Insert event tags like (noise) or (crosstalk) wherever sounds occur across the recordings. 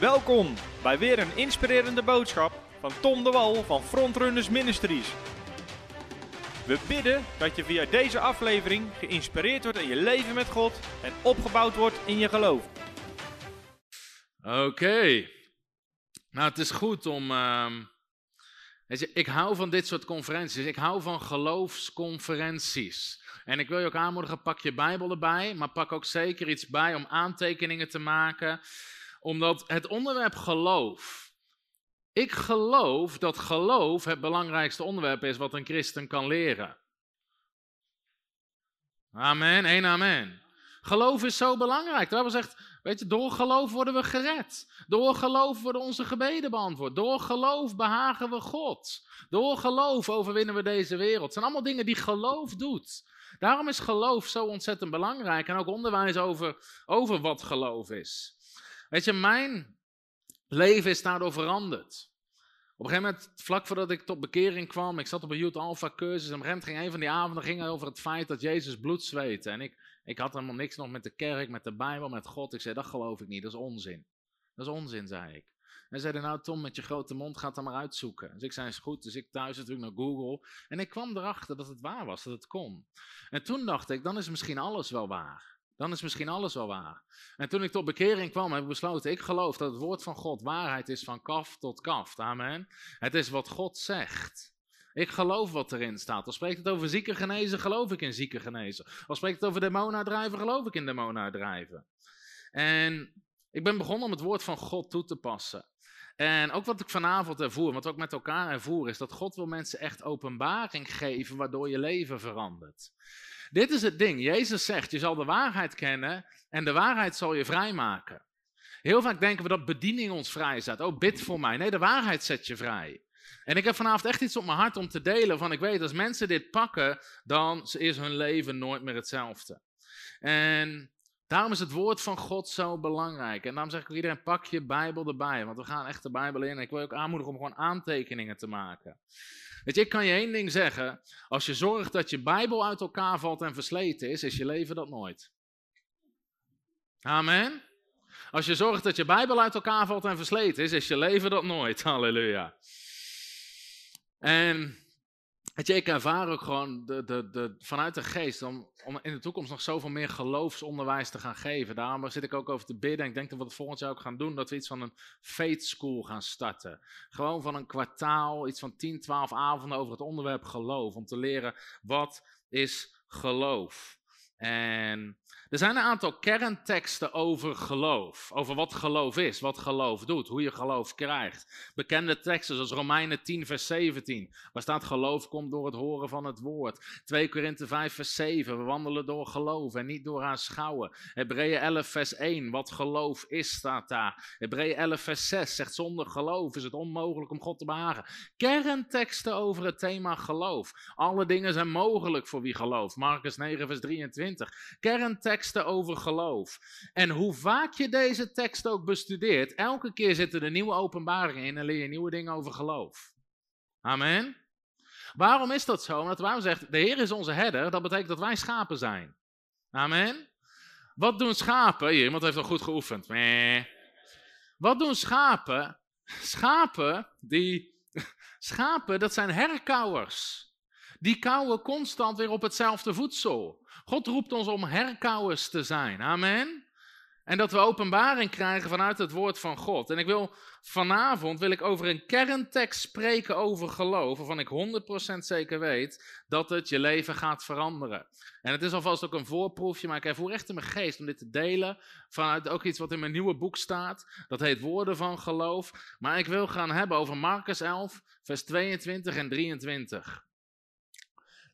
Welkom bij weer een inspirerende boodschap van Tom de Wal van Frontrunners Ministries. We bidden dat je via deze aflevering geïnspireerd wordt in je leven met God en opgebouwd wordt in je geloof. Oké. Nou, het is goed om. ehm, weet je, ik hou van dit soort conferenties. Ik hou van geloofsconferenties. En ik wil je ook aanmoedigen: pak je Bijbel erbij, maar pak ook zeker iets bij om aantekeningen te maken. Omdat het onderwerp geloof. Ik geloof dat geloof het belangrijkste onderwerp is wat een christen kan leren. Amen, één amen. Geloof is zo belangrijk. Bijbel zegt, weet je, door geloof worden we gered. Door geloof worden onze gebeden beantwoord. Door geloof behagen we God. Door geloof overwinnen we deze wereld. Het zijn allemaal dingen die geloof doet. Daarom is geloof zo ontzettend belangrijk. En ook onderwijs over, over wat geloof is. Weet je, mijn leven is daardoor veranderd. Op een gegeven moment, vlak voordat ik tot bekering kwam, ik zat op een Youth Alpha cursus. En op een gegeven moment ging een van die avonden ging over het feit dat Jezus bloed zweette. En ik, ik had helemaal niks nog met de kerk, met de Bijbel, met God. Ik zei, dat geloof ik niet, dat is onzin. Dat is onzin, zei ik. En zeiden, nou Tom, met je grote mond, gaat dat maar uitzoeken. Dus ik zei, is goed. Dus ik thuis natuurlijk naar Google. En ik kwam erachter dat het waar was, dat het kon. En toen dacht ik, dan is misschien alles wel waar. Dan is misschien alles wel waar. En toen ik tot bekering kwam, heb ik besloten, ik geloof dat het woord van God waarheid is van kaf tot kaf. Amen. Het is wat God zegt. Ik geloof wat erin staat. Als spreekt het over zieken genezen, geloof ik in zieken genezen. Als spreekt het over demonen uitdrijven, geloof ik in demonen uitdrijven. En ik ben begonnen om het woord van God toe te passen. En ook wat ik vanavond ervoer, wat we ook met elkaar ervoeren, is dat God wil mensen echt openbaring geven, waardoor je leven verandert. Dit is het ding. Jezus zegt, je zal de waarheid kennen en de waarheid zal je vrijmaken. Heel vaak denken we dat bediening ons vrij zet. Oh, bid voor mij. Nee, de waarheid zet je vrij. En ik heb vanavond echt iets op mijn hart om te delen van ik weet, als mensen dit pakken, dan is hun leven nooit meer hetzelfde. En daarom is het woord van God zo belangrijk. En daarom zeg ik iedereen, pak je Bijbel erbij, want we gaan echt de Bijbel in. En ik wil je ook aanmoedigen om gewoon aantekeningen te maken. Weet je, ik kan je één ding zeggen. Als je zorgt dat je Bijbel uit elkaar valt en versleten is, is je leven dat nooit. Amen. Als je zorgt dat je Bijbel uit elkaar valt en versleten is, is je leven dat nooit. (laughs) Halleluja. En weet je, ik ervaar ook gewoon de, de, de, vanuit de geest om, om in de toekomst nog zoveel meer geloofsonderwijs te gaan geven. Daarom zit ik ook over te bidden. En ik denk dat we het volgend jaar ook gaan doen, dat we iets van een faith school gaan starten. Gewoon van een kwartaal, iets van 10, 12 avonden over het onderwerp geloof. Om te leren, wat is geloof? En er zijn een aantal kernteksten over geloof. Over wat geloof is, wat geloof doet, hoe je geloof krijgt. Bekende teksten zoals Romeinen 10, vers 17. Waar staat geloof komt door het horen van het woord. 2 Korinthe 5, vers 7. We wandelen door geloof en niet door aanschouwen. Hebreeën 11, vers 1. Wat geloof is, staat daar. Hebreeën 11, vers 6 zegt zonder geloof is het onmogelijk om God te behagen. Kernteksten over het thema geloof. Alle dingen zijn mogelijk voor wie gelooft. Marcus 9, vers 23. Kernteksten over geloof. En hoe vaak je deze tekst ook bestudeert, elke keer zitten er nieuwe openbaringen in en leer je nieuwe dingen over geloof. Amen. Waarom is dat zo? De Bijbel zegt, de Heer is onze herder, dat betekent dat wij schapen zijn. Amen. Wat doen schapen? Hier, iemand heeft al goed geoefend. Meh. Wat doen schapen? Schapen, die, (laughs) schapen, dat zijn herkauwers. Die kauwen constant weer op hetzelfde voedsel. God roept ons om herkauwers te zijn. Amen. En dat we openbaring krijgen vanuit het woord van God. En ik wil vanavond wil ik over een kerntekst spreken over geloof, waarvan ik 100% zeker weet dat het je leven gaat veranderen. En het is alvast ook een voorproefje, maar ik ervoer echt in mijn geest om dit te delen vanuit ook iets wat in mijn nieuwe boek staat. Dat heet Woorden van Geloof. Maar ik wil gaan hebben over Marcus 11, vers 22 en 23.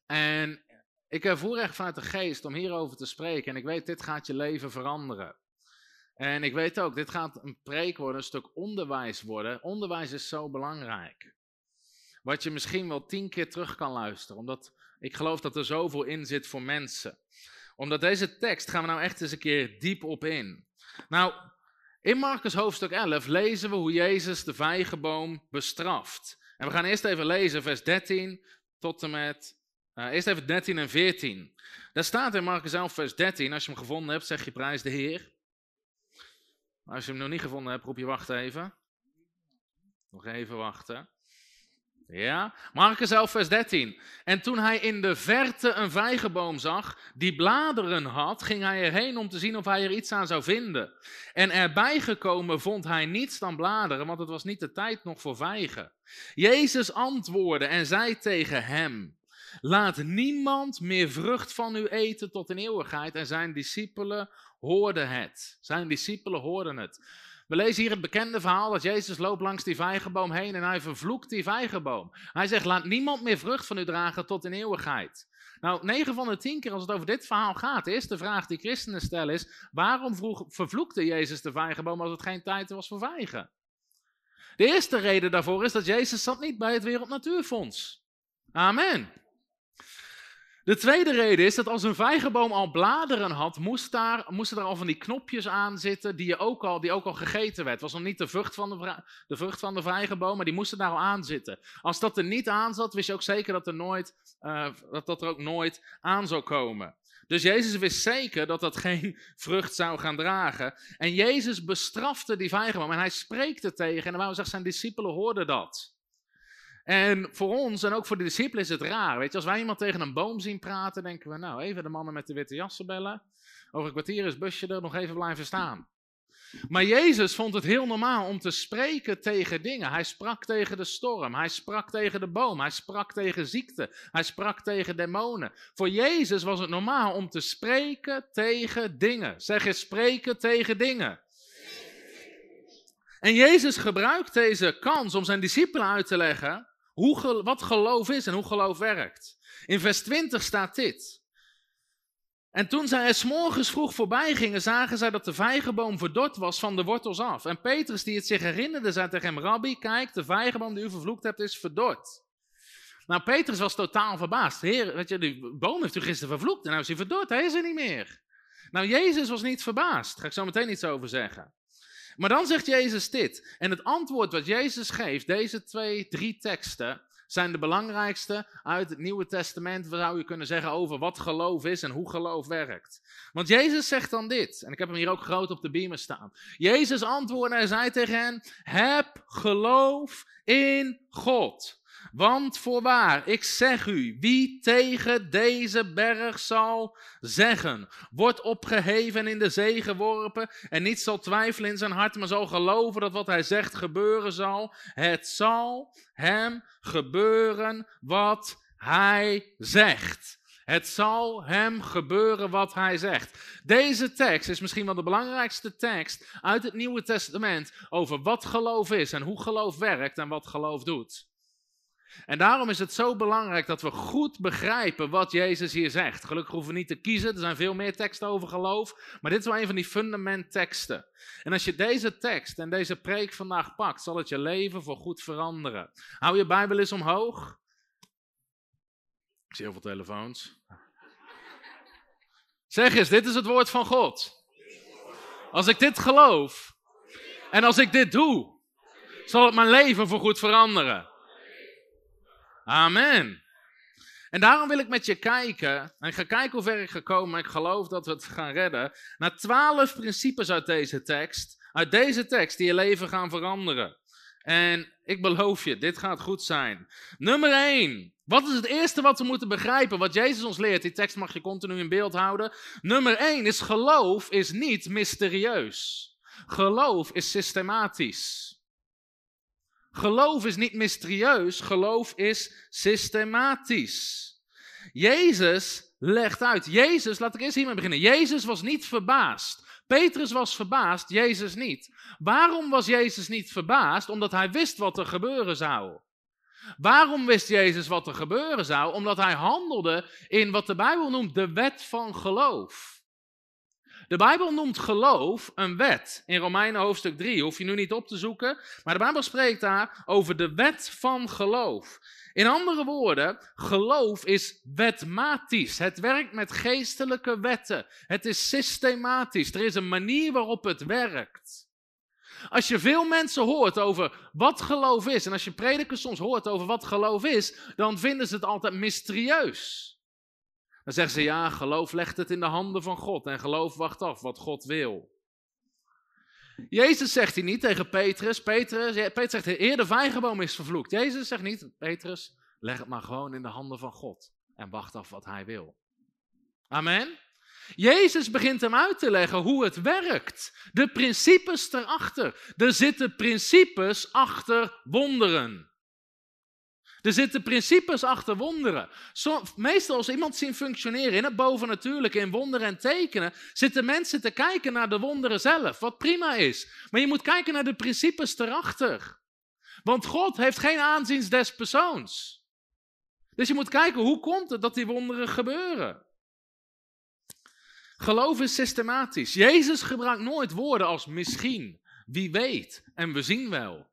En ik ervoer echt vanuit de geest om hierover te spreken. En ik weet, dit gaat je leven veranderen. En ik weet ook, dit gaat een preek worden, een stuk onderwijs worden. Onderwijs is zo belangrijk. Wat je misschien wel tien keer terug kan luisteren. Omdat ik geloof dat er zoveel in zit voor mensen. Omdat deze tekst gaan we nou echt eens een keer diep op in. Nou, in Marcus hoofdstuk 11 lezen we hoe Jezus de vijgenboom bestraft. En we gaan eerst even lezen vers 13 tot en met uh, eerst even 13 en 14. Daar staat in Marcus 11, vers 13. Als je hem gevonden hebt, zeg je prijs de Heer. Als je hem nog niet gevonden hebt, roep je wacht even. Nog even wachten. Ja, Marcus 11, vers 13. En toen hij in de verte een vijgenboom zag die bladeren had, ging hij erheen om te zien of hij er iets aan zou vinden. En erbij gekomen vond hij niets dan bladeren, want het was niet de tijd nog voor vijgen. Jezus antwoordde en zei tegen hem: Laat niemand meer vrucht van u eten tot in eeuwigheid. En zijn discipelen hoorden het. Zijn discipelen hoorden het. We lezen hier het bekende verhaal dat Jezus loopt langs die vijgenboom heen en hij vervloekt die vijgenboom. Hij zegt, laat niemand meer vrucht van u dragen tot in eeuwigheid. Nou, 9 van de 10 keer als het over dit verhaal gaat, de eerste vraag die christenen stellen is, waarom vroeg, vervloekte Jezus de vijgenboom als het geen tijd was voor vijgen? De eerste reden daarvoor is dat Jezus zat niet bij het Wereld Natuurfonds. Amen. De tweede reden is dat als een vijgenboom al bladeren had, moest daar, moesten er al van die knopjes aan zitten die, je ook al, die ook al gegeten werd. Het was nog niet de vrucht, van de, de vrucht van de vijgenboom, maar die moesten daar al aan zitten. Als dat er niet aan zat, wist je ook zeker dat, er nooit, uh, dat dat er ook nooit aan zou komen. Dus Jezus wist zeker dat dat geen (laughs) vrucht zou gaan dragen. En Jezus bestrafte die vijgenboom en hij spreekt er tegen. En waarom zegt zijn discipelen hoorden dat? En voor ons en ook voor de discipelen is het raar. Weet je, als wij iemand tegen een boom zien praten, denken we, nou, even de mannen met de witte jassen bellen. Over een kwartier is busje er, nog even blijven staan. Maar Jezus vond het heel normaal om te spreken tegen dingen. Hij sprak tegen de storm, hij sprak tegen de boom, hij sprak tegen ziekte, hij sprak tegen demonen. Voor Jezus was het normaal om te spreken tegen dingen. Zeg eens spreken tegen dingen. En Jezus gebruikt deze kans om zijn discipelen uit te leggen hoe, wat geloof is en hoe geloof werkt. In vers 20 staat dit. En toen zij er s'morgens vroeg voorbij gingen, zagen zij dat de vijgenboom verdord was van de wortels af. En Petrus, die het zich herinnerde, zei tegen hem, Rabbi, kijk, de vijgenboom die u vervloekt hebt, is verdord. Nou, Petrus was totaal verbaasd. Heer, weet je, die boom heeft u gisteren vervloekt en nou is hij verdord, hij is er niet meer. Nou, Jezus was niet verbaasd, daar ga ik zo meteen iets over zeggen. Maar dan zegt Jezus dit. En het antwoord wat Jezus geeft, deze twee, drie teksten, zijn de belangrijkste uit het Nieuwe Testament, zou je kunnen zeggen, over wat geloof is en hoe geloof werkt. Want Jezus zegt dan dit, en ik heb hem hier ook groot op de beamer staan. Jezus antwoordde en zei tegen hen, heb geloof in God. Want voorwaar, ik zeg u, wie tegen deze berg zal zeggen, wordt opgeheven en in de zee geworpen en niet zal twijfelen in zijn hart, maar zal geloven dat wat hij zegt gebeuren zal, het zal hem gebeuren wat hij zegt. Het zal hem gebeuren wat hij zegt. Deze tekst is misschien wel de belangrijkste tekst uit het Nieuwe Testament over wat geloof is en hoe geloof werkt en wat geloof doet. En daarom is het zo belangrijk dat we goed begrijpen wat Jezus hier zegt. Gelukkig hoeven we niet te kiezen, er zijn veel meer teksten over geloof, maar dit is wel een van die fundamentteksten. En als je deze tekst en deze preek vandaag pakt, zal het je leven voor goed veranderen. Hou je Bijbel eens omhoog. Ik zie heel veel telefoons. Zeg eens, dit is het woord van God. Als ik dit geloof en als ik dit doe, zal het mijn leven voor goed veranderen. Amen. En daarom wil ik met je kijken, en ga kijken hoe ver ik gekomen, maar ik geloof dat we het gaan redden, naar twaalf principes uit deze tekst, uit deze tekst die je leven gaan veranderen. En ik beloof je, dit gaat goed zijn. Nummer 1. Wat is het eerste wat we moeten begrijpen, wat Jezus ons leert? Die tekst mag je continu in beeld houden. Nummer 1 is geloof is niet mysterieus. Geloof is systematisch. Geloof is niet mysterieus, geloof is systematisch. Jezus legt uit. Jezus, laat ik eerst hiermee beginnen. Jezus was niet verbaasd. Petrus was verbaasd, Jezus niet. Waarom was Jezus niet verbaasd? Omdat hij wist wat er gebeuren zou. Waarom wist Jezus wat er gebeuren zou? Omdat hij handelde in wat de Bijbel noemt de wet van geloof. De Bijbel noemt geloof een wet. In Romeinen hoofdstuk 3 hoef je nu niet op te zoeken, maar de Bijbel spreekt daar over de wet van geloof. In andere woorden, geloof is wetmatisch. Het werkt met geestelijke wetten. Het is systematisch. Er is een manier waarop het werkt. Als je veel mensen hoort over wat geloof is, en als je predikers soms hoort over wat geloof is, dan vinden ze het altijd mysterieus. Dan zeggen ze ja, geloof legt het in de handen van God en geloof wacht af wat God wil. Jezus zegt hier niet tegen Petrus, Petrus, Petrus zegt, de eer de vijgenboom is vervloekt. Jezus zegt niet, Petrus, leg het maar gewoon in de handen van God en wacht af wat hij wil. Amen. Jezus begint hem uit te leggen hoe het werkt. De principes erachter. Er zitten principes achter wonderen. Er zitten principes achter wonderen. meestal als iemand zien functioneren in het bovennatuurlijke, in wonderen en tekenen, zitten mensen te kijken naar de wonderen zelf, wat prima is. Maar je moet kijken naar de principes erachter. Want God heeft geen aanzien des persoons. Dus je moet kijken, hoe komt het dat die wonderen gebeuren? Geloof is systematisch. Jezus gebruikt nooit woorden als misschien, wie weet en we zien wel.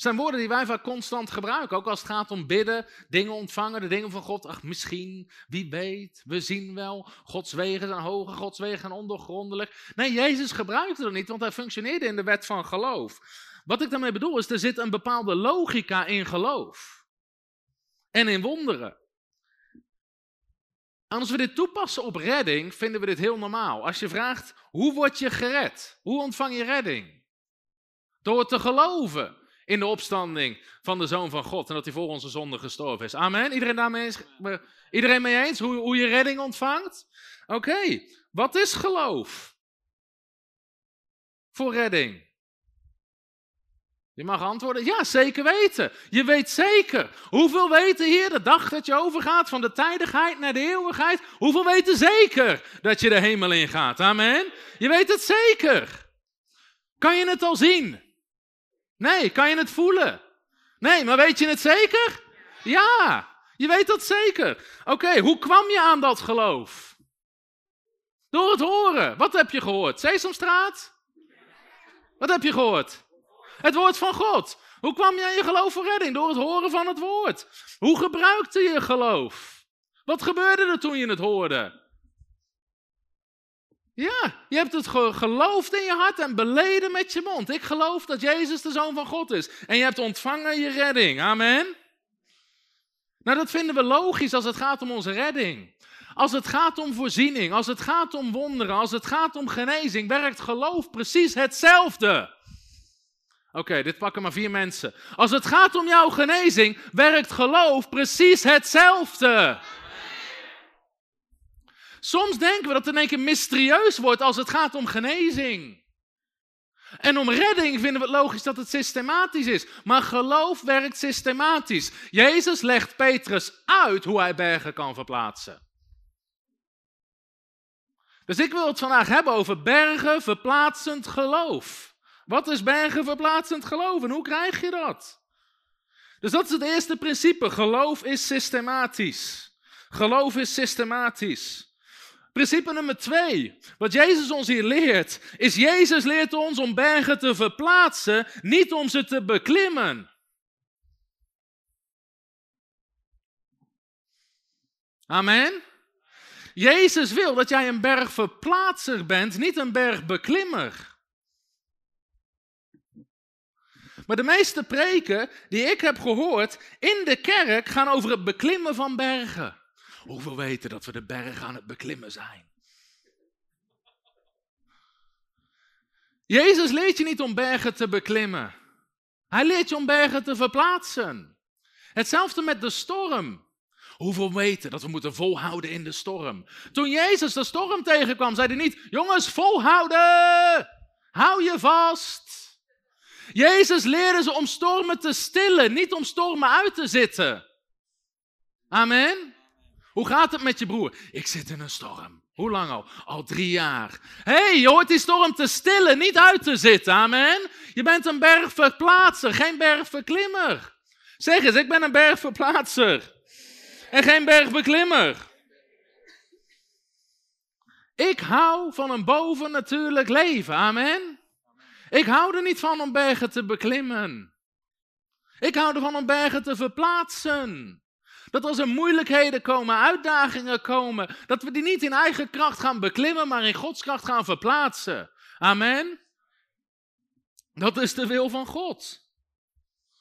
Zijn woorden die wij vaak constant gebruiken, ook als het gaat om bidden, dingen ontvangen, de dingen van God. Ach, misschien, wie weet, we zien wel. Gods wegen zijn hoger, Gods wegen zijn ondergrondelijk. Nee, Jezus gebruikte dat niet, want hij functioneerde in de wet van geloof. Wat ik daarmee bedoel is, er zit een bepaalde logica in geloof. En in wonderen. En als we dit toepassen op redding, vinden we dit heel normaal. Als je vraagt, hoe word je gered? Hoe ontvang je redding? Door te geloven in de opstanding van de Zoon van God en dat hij voor onze zonde gestorven is. Amen? Iedereen daarmee eens? Iedereen mee eens hoe, hoe je redding ontvangt? Oké, wat is geloof? Voor redding. Je mag antwoorden, ja, zeker weten. Je weet zeker. Hoeveel weten hier de dag dat je overgaat van de tijdigheid naar de eeuwigheid? Hoeveel weten zeker dat je de hemel ingaat? Amen. Je weet het zeker. Kan je het al zien? Nee, kan je het voelen? Nee, maar weet je het zeker? Ja, je weet dat zeker. Oké, hoe kwam je aan dat geloof? Door het horen. Wat heb je gehoord? Sesamstraat? Wat heb je gehoord? Het woord van God. Hoe kwam je aan je geloof voor redding? Door het horen van het woord. Hoe gebruikte je geloof? Wat gebeurde er toen je het hoorde? Ja, je hebt het geloofd in je hart en beleden met je mond. Ik geloof dat Jezus de Zoon van God is. En je hebt ontvangen je redding. Amen. Nou, dat vinden we logisch als het gaat om onze redding. Als het gaat om voorziening, als het gaat om wonderen, als het gaat om genezing, werkt geloof precies hetzelfde. Oké, dit pakken maar vier mensen. Als het gaat om jouw genezing, werkt geloof precies hetzelfde. Soms denken we dat het in één keer mysterieus wordt als het gaat om genezing. En om redding vinden we het logisch dat het systematisch is. Maar geloof werkt systematisch. Jezus legt Petrus uit hoe hij bergen kan verplaatsen. Dus ik wil het vandaag hebben over bergen verplaatsend geloof. Wat is bergen verplaatsend geloof en hoe krijg je dat? Dus dat is het eerste principe. Geloof is systematisch. Geloof is systematisch. Principe nummer twee, wat Jezus ons hier leert, is Jezus leert ons om bergen te verplaatsen, niet om ze te beklimmen. Amen. Jezus wil dat jij een bergverplaatser bent, niet een bergbeklimmer. Maar de meeste preken die ik heb gehoord in de kerk gaan over het beklimmen van bergen. Hoeveel weten dat we de bergen aan het beklimmen zijn? Jezus leert je niet om bergen te beklimmen. Hij leert je om bergen te verplaatsen. Hetzelfde met de storm. Hoeveel weten dat we moeten volhouden in de storm? Toen Jezus de storm tegenkwam, zei hij niet: Jongens, volhouden! Hou je vast! Jezus leerde ze om stormen te stillen, niet om stormen uit te zitten. Amen. Hoe gaat het met je broer? Ik zit in een storm. Hoe lang al? Al drie jaar. Hé, hey, je hoort die storm te stillen, niet uit te zitten. Amen. Je bent een bergverplaatser, geen bergverklimmer. Zeg eens, ik ben een bergverplaatser. En geen bergbeklimmer. Ik hou van een bovennatuurlijk leven. Amen. Ik hou er niet van om bergen te beklimmen. Ik hou ervan om bergen te verplaatsen. Dat als er moeilijkheden komen, uitdagingen komen, dat we die niet in eigen kracht gaan beklimmen, maar in Gods kracht gaan verplaatsen. Amen. Dat is de wil van God.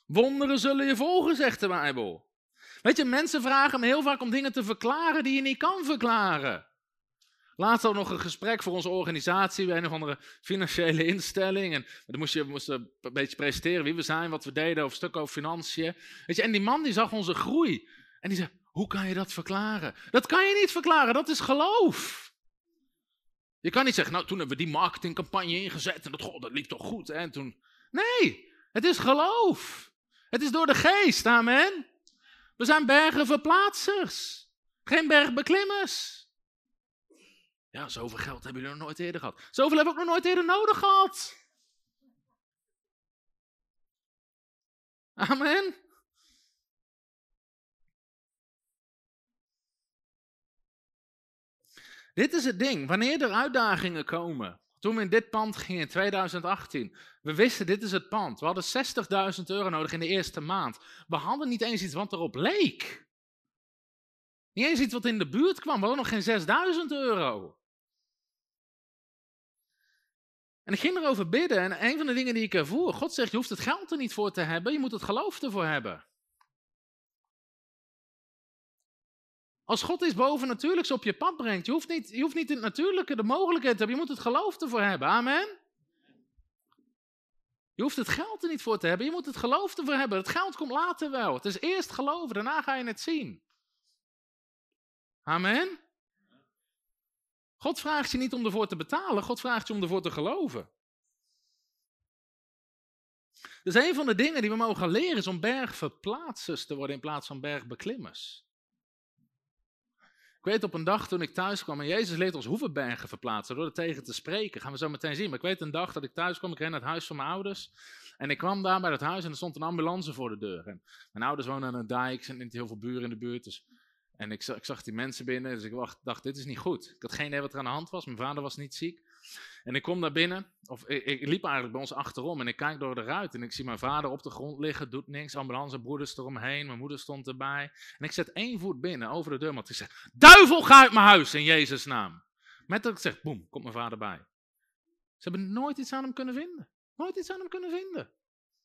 Wonderen zullen je volgen, zegt de Bijbel. Weet je, mensen vragen me heel vaak om dingen te verklaren die je niet kan verklaren. Laatst ook nog een gesprek voor onze organisatie bij een of andere financiële instelling. En dan moest je een beetje presenteren wie we zijn, wat we deden, over stuk over financiën. Weet je, en die man die zag onze groei. En die zei, hoe kan je dat verklaren? Dat kan je niet verklaren, dat is geloof. Je kan niet zeggen, nou toen hebben we die marketingcampagne ingezet en dat, dat liep toch goed. Hè? En toen... Nee, het is geloof. Het is door de geest, amen. We zijn bergenverplaatsers, geen bergbeklimmers. Ja, zoveel geld hebben jullie nog nooit eerder gehad. Zoveel hebben we ook nog nooit eerder nodig gehad. Amen. Dit is het ding. Wanneer er uitdagingen komen. Toen we in dit pand gingen in 2018. We wisten, dit is het pand. We hadden 60.000 euro nodig in de eerste maand. We hadden niet eens iets wat erop leek. Niet eens iets wat in de buurt kwam. We hadden nog geen 6000 euro. En ik ging erover bidden en een van de dingen die ik ervoer, God zegt, je hoeft het geld er niet voor te hebben, je moet het geloof ervoor hebben. Als God iets bovennatuurlijks op je pad brengt, je hoeft niet, je hoeft niet het natuurlijke, de mogelijkheid te hebben, je moet het geloof ervoor hebben. Amen. Je hoeft het geld er niet voor te hebben, je moet het geloof ervoor hebben. Het geld komt later wel. Het is eerst geloven, daarna ga je het zien. Amen. God vraagt je niet om ervoor te betalen, God vraagt je om ervoor te geloven. Dus een van de dingen die we mogen leren is om bergverplaatsers te worden in plaats van bergbeklimmers. Ik weet op een dag toen ik thuis kwam en Jezus leert ons hoeveel bergen verplaatsen door er tegen te spreken. Gaan we zo meteen zien. Maar ik weet een dag dat ik thuis kwam, ik ren naar het huis van mijn ouders. En ik kwam daar bij dat huis en er stond een ambulance voor de deur. Mijn ouders wonen aan een dijk, er zijn heel veel buren in de buurt. Dus en ik zag, ik zag die mensen binnen, dus ik dacht, dit is niet goed. Ik had geen idee wat er aan de hand was, mijn vader was niet ziek. En ik kom daar binnen, of ik, liep eigenlijk bij ons achterom en ik kijk door de ruit en ik zie mijn vader op de grond liggen, doet niks, ambulancebroeders eromheen, mijn moeder stond erbij. En ik zet één voet binnen, over de deur, want ik zeg, duivel, ga uit mijn huis in Jezus' naam. Met dat ik zeg, boem, komt mijn vader bij. Ze hebben nooit iets aan hem kunnen vinden. Nooit iets aan hem kunnen vinden.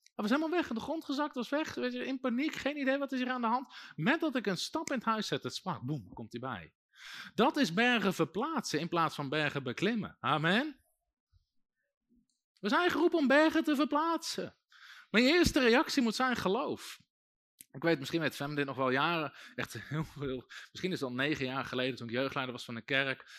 Hij was helemaal weg, de grond gezakt, was weg, weet je, in paniek, geen idee wat is hier aan de hand. Met dat ik een stap in het huis zet, het sprak, boem, komt hij bij. Dat is bergen verplaatsen in plaats van bergen beklimmen. Amen. We zijn geroepen om bergen te verplaatsen. Maar je eerste reactie moet zijn geloof. Ik weet, misschien met Fem dit nog wel jaren, echt heel veel, misschien is het al negen jaar geleden toen ik jeugdleider was van een kerk,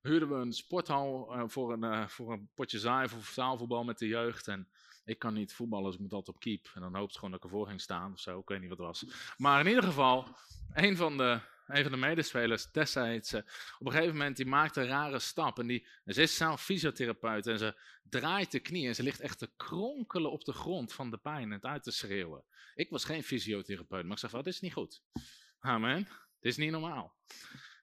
huurden we een sporthal uh, voor, een, uh, voor een potje zaai of zaalvoetbal met de jeugd. En ik kan niet voetballen, dus ik moet altijd op keep. En dan hoopt ze gewoon dat ik ervoor ging staan of zo. Ik weet niet wat het was. Maar in ieder geval, een van de, een van de medespelers destijds, op een gegeven moment, die maakt een rare stap. En, die, ze is zelf fysiotherapeut en ze draait de knie en ze ligt echt te kronkelen op de grond van de pijn en uit te schreeuwen. Ik was geen fysiotherapeut, maar ik zei van, dit is niet goed. Amen. Dit is niet normaal.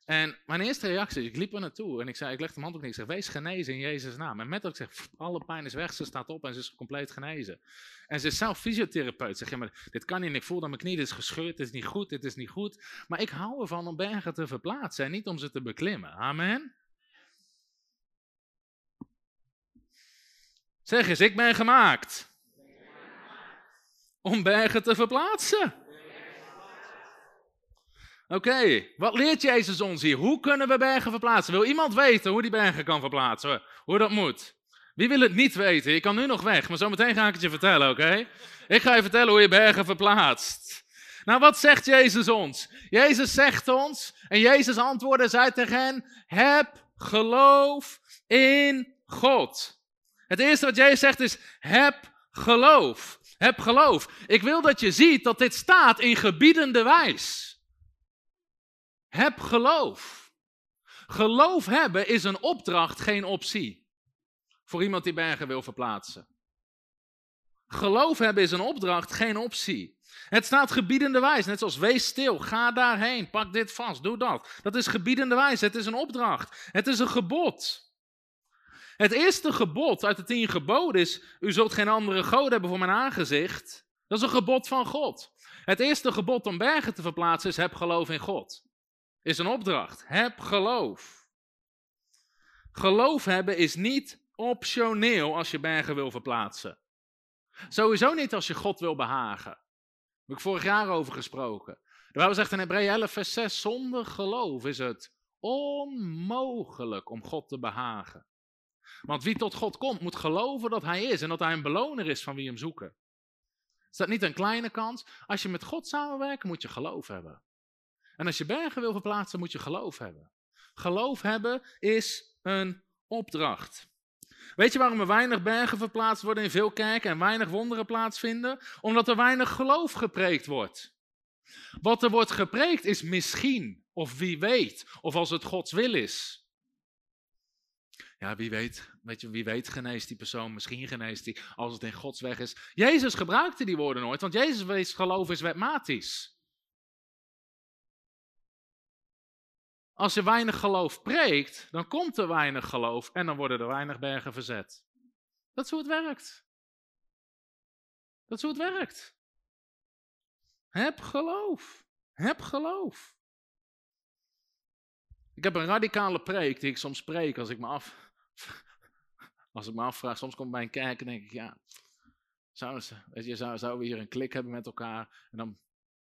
En mijn eerste reactie, ik liep er naartoe en ik zei, ik leg de hand op neer, ik zeg, wees genezen in Jezus' naam. En met dat ik zeg, alle pijn is weg, ze staat op en ze is compleet genezen. En ze is zelf fysiotherapeut. Zeg, ja, maar dit kan niet, ik voel dat mijn knie, is gescheurd, dit is niet goed, dit is niet goed. Maar ik hou ervan om bergen te verplaatsen en niet om ze te beklimmen. Amen. Zeg eens, ik ben gemaakt om bergen te verplaatsen. Oké, wat leert Jezus ons hier? Hoe kunnen we bergen verplaatsen? Wil iemand weten hoe die bergen kan verplaatsen? Hoe dat moet? Wie wil het niet weten? Je kan nu nog weg, maar zometeen ga ik het je vertellen, oké? Ik ga je vertellen hoe je bergen verplaatst. Nou, wat zegt Jezus ons? Jezus zegt ons, en Jezus antwoordde, zei tegen hen, heb geloof in God. Het eerste wat Jezus zegt is, heb geloof. Heb geloof. Ik wil dat je ziet dat dit staat in gebiedende wijs. Heb geloof. Geloof hebben is een opdracht, geen optie. Voor iemand die bergen wil verplaatsen. Geloof hebben is een opdracht, geen optie. Het staat gebiedende wijs, net zoals wees stil, ga daarheen, pak dit vast, doe dat. Dat is gebiedende wijs, het is een opdracht, het is een gebod. Het eerste gebod uit de tien geboden is, u zult geen andere goden hebben voor mijn aangezicht. Dat is een gebod van God. Het eerste gebod om bergen te verplaatsen is, heb geloof in God is een opdracht. Heb geloof. Geloof hebben is niet optioneel als je bergen wil verplaatsen. Sowieso niet als je God wil behagen. Daar heb ik vorig jaar over gesproken. De Bijbel zegt in Hebreeën 11, vers 6, zonder geloof is het onmogelijk om God te behagen. Want wie tot God komt, moet geloven dat Hij is en dat Hij een beloner is van wie hem zoeken. Is dat niet een kleine kans? Als je met God samenwerkt, moet je geloof hebben. En als je bergen wil verplaatsen, moet je geloof hebben. Geloof hebben is een opdracht. Weet je waarom er weinig bergen verplaatst worden in veel kerken en weinig wonderen plaatsvinden? Omdat er weinig geloof gepreekt wordt. Wat er wordt gepreekt is misschien, of wie weet, of als het Gods wil is. Ja, wie weet, weet je, wie weet geneest die persoon, misschien geneest hij als het in Gods weg is. Jezus gebruikte die woorden nooit, want Jezus wees geloof is wetmatisch. Als je weinig geloof preekt, dan komt er weinig geloof en dan worden er weinig bergen verzet. Dat is hoe het werkt. Dat is hoe het werkt. Heb geloof. Heb geloof. Ik heb een radicale preek die ik soms spreek als ik me af, (laughs) als ik me afvraag. Soms kom ik bij een kerk en denk ik, ja, zou, weet je, zou, zouden we hier een klik hebben met elkaar? En dan,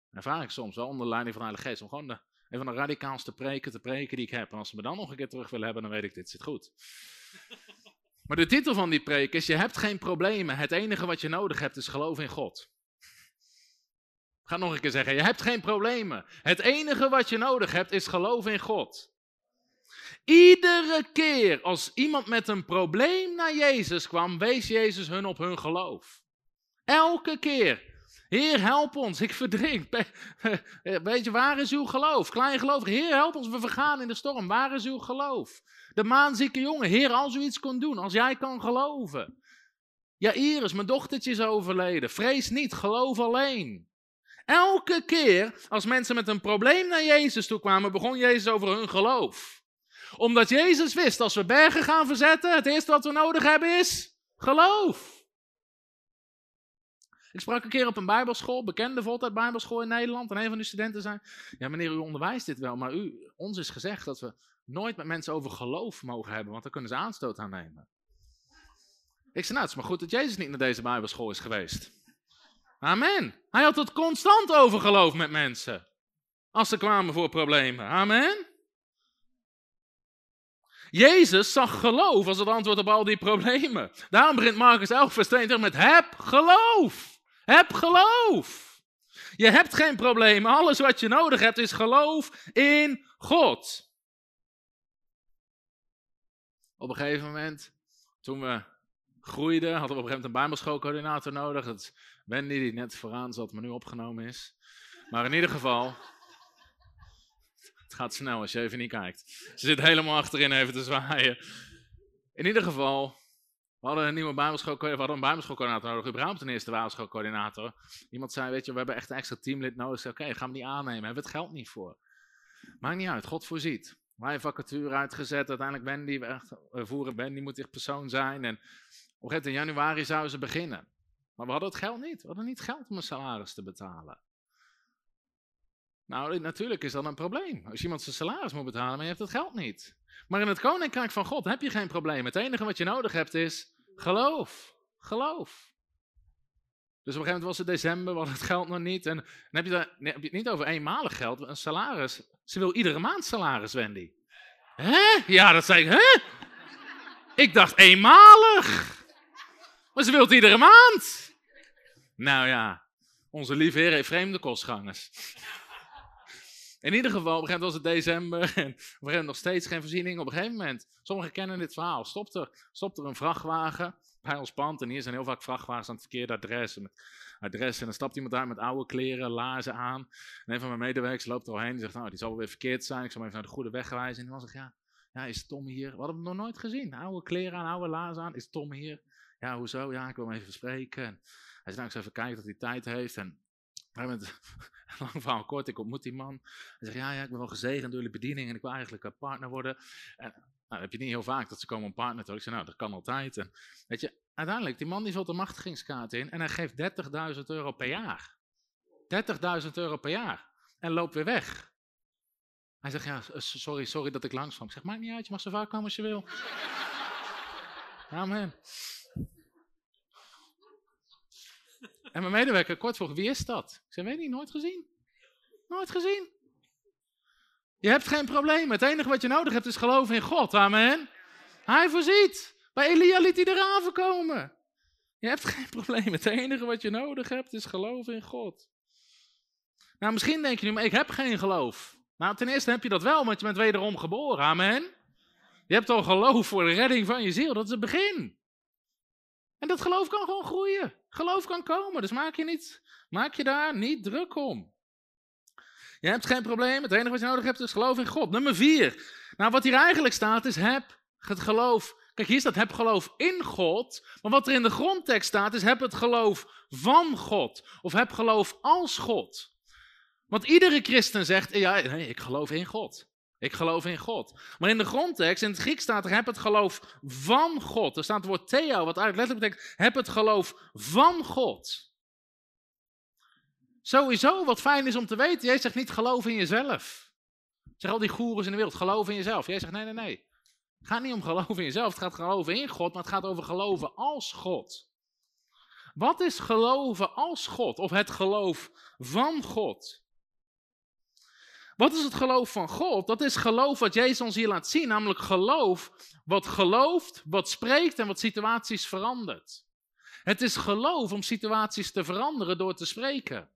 dan vraag ik soms wel onder leiding van de Heilige Geest om gewoon de, een van de radicaalste preken te preken die ik heb. En als ze me dan nog een keer terug willen hebben, dan weet ik, dit zit goed. (laughs) Maar de titel van die preek is, je hebt geen problemen. Het enige wat je nodig hebt is geloof in God. Ik ga nog een keer zeggen, je hebt geen problemen. Het enige wat je nodig hebt is geloof in God. Iedere keer als iemand met een probleem naar Jezus kwam, wees Jezus hun op hun geloof. Elke keer. Heer, help ons, ik verdrink. (laughs) Weet je, waar is uw geloof? Klein geloof. Heer, help ons, we vergaan in de storm. Waar is uw geloof? De maanzieke jongen. Heer, als u iets kon doen, als jij kan geloven. Ja, Iris, mijn dochtertje is overleden. Vrees niet, geloof alleen. Elke keer als mensen met een probleem naar Jezus toe kwamen, begon Jezus over hun geloof. Omdat Jezus wist, als we bergen gaan verzetten, het eerste wat we nodig hebben is geloof. Ik sprak een keer op een bijbelschool, bekende voltijd bijbelschool in Nederland. En een van de studenten zei, ja meneer, u onderwijst dit wel, maar u, ons is gezegd dat we nooit met mensen over geloof mogen hebben, want dan kunnen ze aanstoot aan nemen. Ik zei, nou het is maar goed dat Jezus niet naar deze bijbelschool is geweest. Amen. Hij had het constant over geloof met mensen. Als ze kwamen voor problemen. Amen. Jezus zag geloof als het antwoord op al die problemen. Daarom begint Marcus 11 vers 22 met heb geloof. Heb geloof. Je hebt geen probleem. Alles wat je nodig hebt is geloof in God. Op een gegeven moment, toen we groeiden, hadden we op een gegeven moment een bijbelschoolcoördinator nodig. Dat Wendy, die net vooraan zat, maar nu opgenomen is. Maar in ieder geval, het gaat snel als je even niet kijkt. Ze zit helemaal achterin even te zwaaien. In ieder geval, we hadden een nieuwe bijbelschool, we hadden een bijbelschoolcoördinator nodig, überhaupt een eerste bijbelschoolcoördinator. Iemand zei, weet je, we hebben echt een extra teamlid nodig. Oké, okay, gaan we niet aannemen, hebben we het geld niet voor. Maakt niet uit, God voorziet. Wij vacature uitgezet, uiteindelijk Wendy, we voeren Wendy moet die persoon zijn. En op in januari zouden ze beginnen. Maar we hadden het geld niet. We hadden niet geld om een salaris te betalen. Nou, natuurlijk is dat een probleem. Als iemand zijn salaris moet betalen, maar je hebt het geld niet. Maar in het koninkrijk van God heb je geen probleem. Het enige wat je nodig hebt is Geloof. Geloof. Dus op een gegeven moment was het december, was het geld nog niet. En dan heb je, daar, heb je het niet over eenmalig geld, een salaris. Ze wil iedere maand salaris, Wendy. Hè? Ja, dat zei ik. Hè? Ik dacht eenmalig. Maar ze wil het iedere maand. Nou ja, onze lieve heer heeft vreemde kostgangers. In ieder geval, op een gegeven moment was het december (laughs) en gegeven moment nog steeds geen voorziening. Op een gegeven moment, sommigen kennen dit verhaal, stopt er, stopt er een vrachtwagen bij ons pand. En hier zijn heel vaak vrachtwagens aan het verkeerde adres. Met adres en dan stapt iemand daar met oude kleren, laarzen aan. En een van mijn medewerkers loopt er al heen. Die zegt, nou, die zal wel weer verkeerd zijn. Ik zal hem even naar de goede weg wijzen. En dan zegt, ja, ja, is Tom hier? We hadden hem nog nooit gezien. Oude kleren aan, oude laarzen aan. Is Tom hier? Ja, hoezo? Ja, ik wil hem even spreken. En hij zegt, nou, ik even kijken dat hij tijd heeft. En moment, (laughs) lang verhaal kort, ik ontmoet die man. Hij zegt, ja, ja, ik ben wel gezegend door jullie bediening en ik wil eigenlijk een partner worden. En nou, heb je niet heel vaak dat ze komen een partner te Ik zeg, nou, dat kan altijd. En weet je, uiteindelijk, die man die vult de machtigingskaart in en hij geeft 30.000 euro per jaar. 30.000 euro per jaar. En loopt weer weg. Hij zegt, ja, sorry, sorry dat ik langs kwam. Ik zeg, maakt niet uit, je mag zo vaak komen als je wil. (laughs) Amen. En mijn medewerker kort vroeg, wie is dat? Ik zei, weet niet, nooit gezien. Nooit gezien. Je hebt geen probleem. Het enige wat je nodig hebt is geloven in God. Amen. Hij voorziet. Bij Elia liet hij de raven komen. Je hebt geen probleem. Het enige wat je nodig hebt is geloven in God. Nou, misschien denk je nu, maar ik heb geen geloof. Nou, ten eerste heb je dat wel, want je bent wederom geboren. Amen. Je hebt al geloof voor de redding van je ziel. Dat is het begin. En dat geloof kan gewoon groeien. Geloof kan komen. Dus maak je, niet, maak je daar niet druk om. Je hebt geen probleem. Het enige wat je nodig hebt is geloof in God. Nummer vier. Nou, wat hier eigenlijk staat is heb het geloof. Kijk, hier staat heb geloof in God. Maar wat er in de grondtekst staat is heb het geloof van God. Of heb geloof als God. Want iedere christen zegt, ja, nee, ik geloof in God. Ik geloof in God. Maar in de grondtekst, in het Grieks staat er, heb het geloof van God. Er staat het woord theo, wat eigenlijk letterlijk betekent, heb het geloof van God. Sowieso, wat fijn is om te weten, jij zegt niet geloof in jezelf. Zeg al die goeroes in de wereld, geloof in jezelf. Jij zegt nee, nee, nee. Het gaat niet om geloven in jezelf, het gaat geloven in God, maar het gaat over geloven als God. Wat is geloven als God of het geloof van God? Wat is het geloof van God? Dat is geloof wat Jezus ons hier laat zien, namelijk geloof wat gelooft, wat spreekt en wat situaties verandert. Het is geloof om situaties te veranderen door te spreken.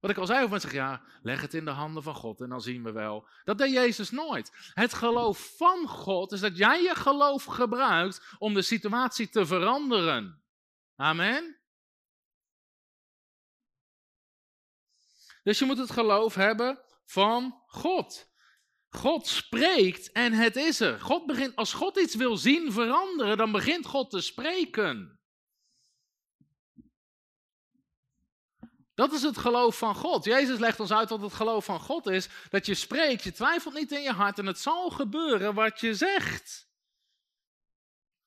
Wat ik al zei, of mensen ja, leg het in de handen van God en dan zien we wel. Dat deed Jezus nooit. Het geloof van God is dat jij je geloof gebruikt om de situatie te veranderen. Amen. Dus je moet het geloof hebben van God. God spreekt en het is er. God begint, als God iets wil zien veranderen, dan begint God te spreken. Dat is het geloof van God. Jezus legt ons uit wat het geloof van God is. Dat je spreekt, je twijfelt niet in je hart en het zal gebeuren wat je zegt.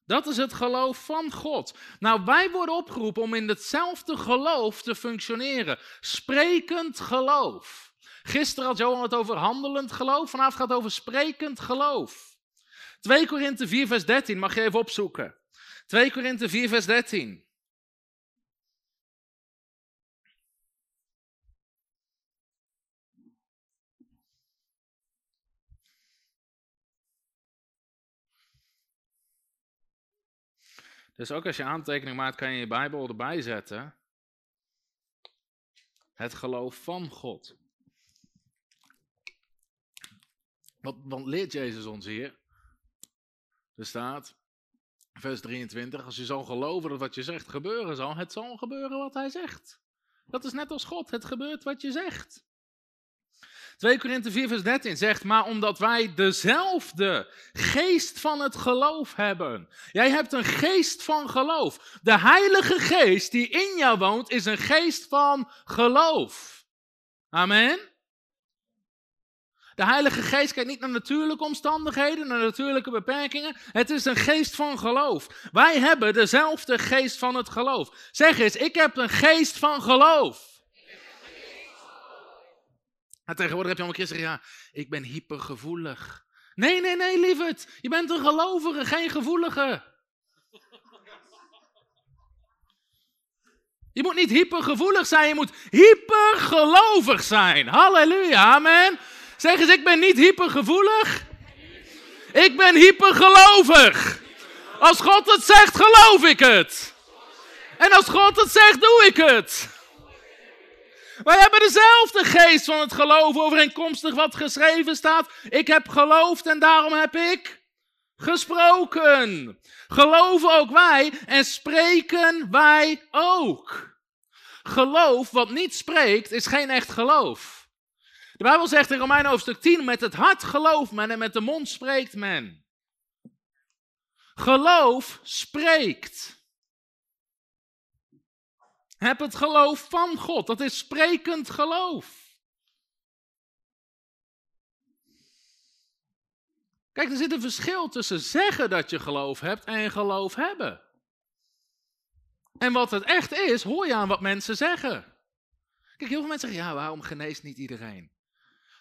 Dat is het geloof van God. Nou, wij worden opgeroepen om in hetzelfde geloof te functioneren. Sprekend geloof. Gisteren had Johan het over handelend geloof, vanavond gaat het over sprekend geloof. 2 Korinthe 4 vers 13, mag je even opzoeken. 2 Korinthe 4 vers 13. Dus ook als je aantekening maakt, kan je je Bijbel erbij zetten. Het geloof van God. Wat, wat leert Jezus ons hier? Er staat, vers 23, als je zal geloven dat wat je zegt gebeuren zal, het zal gebeuren wat hij zegt. Dat is net als God, het gebeurt wat je zegt. 2 Korinthe 4 vers 13 zegt, maar omdat wij dezelfde geest van het geloof hebben. Jij hebt een geest van geloof. De heilige geest die in jou woont is een geest van geloof. Amen. De Heilige Geest kijkt niet naar natuurlijke omstandigheden, naar natuurlijke beperkingen. Het is een geest van geloof. Wij hebben dezelfde geest van het geloof. Zeg eens, ik heb een geest van geloof. En tegenwoordig heb je allemaal christenen, ja, ik ben hypergevoelig. Nee, nee, nee, lieverd. Je bent een gelovige, geen gevoelige. Je moet niet hypergevoelig zijn, je moet hypergelovig zijn. Halleluja, amen. Zeg eens, ik ben niet hypergevoelig. Ik ben hypergelovig. Als God het zegt, geloof ik het. En als God het zegt, doe ik het. Wij hebben dezelfde geest van het geloof overeenkomstig wat geschreven staat. Ik heb geloofd en daarom heb ik gesproken. Geloven ook wij en spreken wij ook. Geloof wat niet spreekt is geen echt geloof. De Bijbel zegt in Romeinen hoofdstuk 10, met het hart gelooft men en met de mond spreekt men. Geloof spreekt. Heb het geloof van God. Dat is sprekend geloof. Kijk, er zit een verschil tussen zeggen dat je geloof hebt en geloof hebben. En wat het echt is, hoor je aan wat mensen zeggen. Kijk, heel veel mensen zeggen, ja, waarom geneest niet iedereen?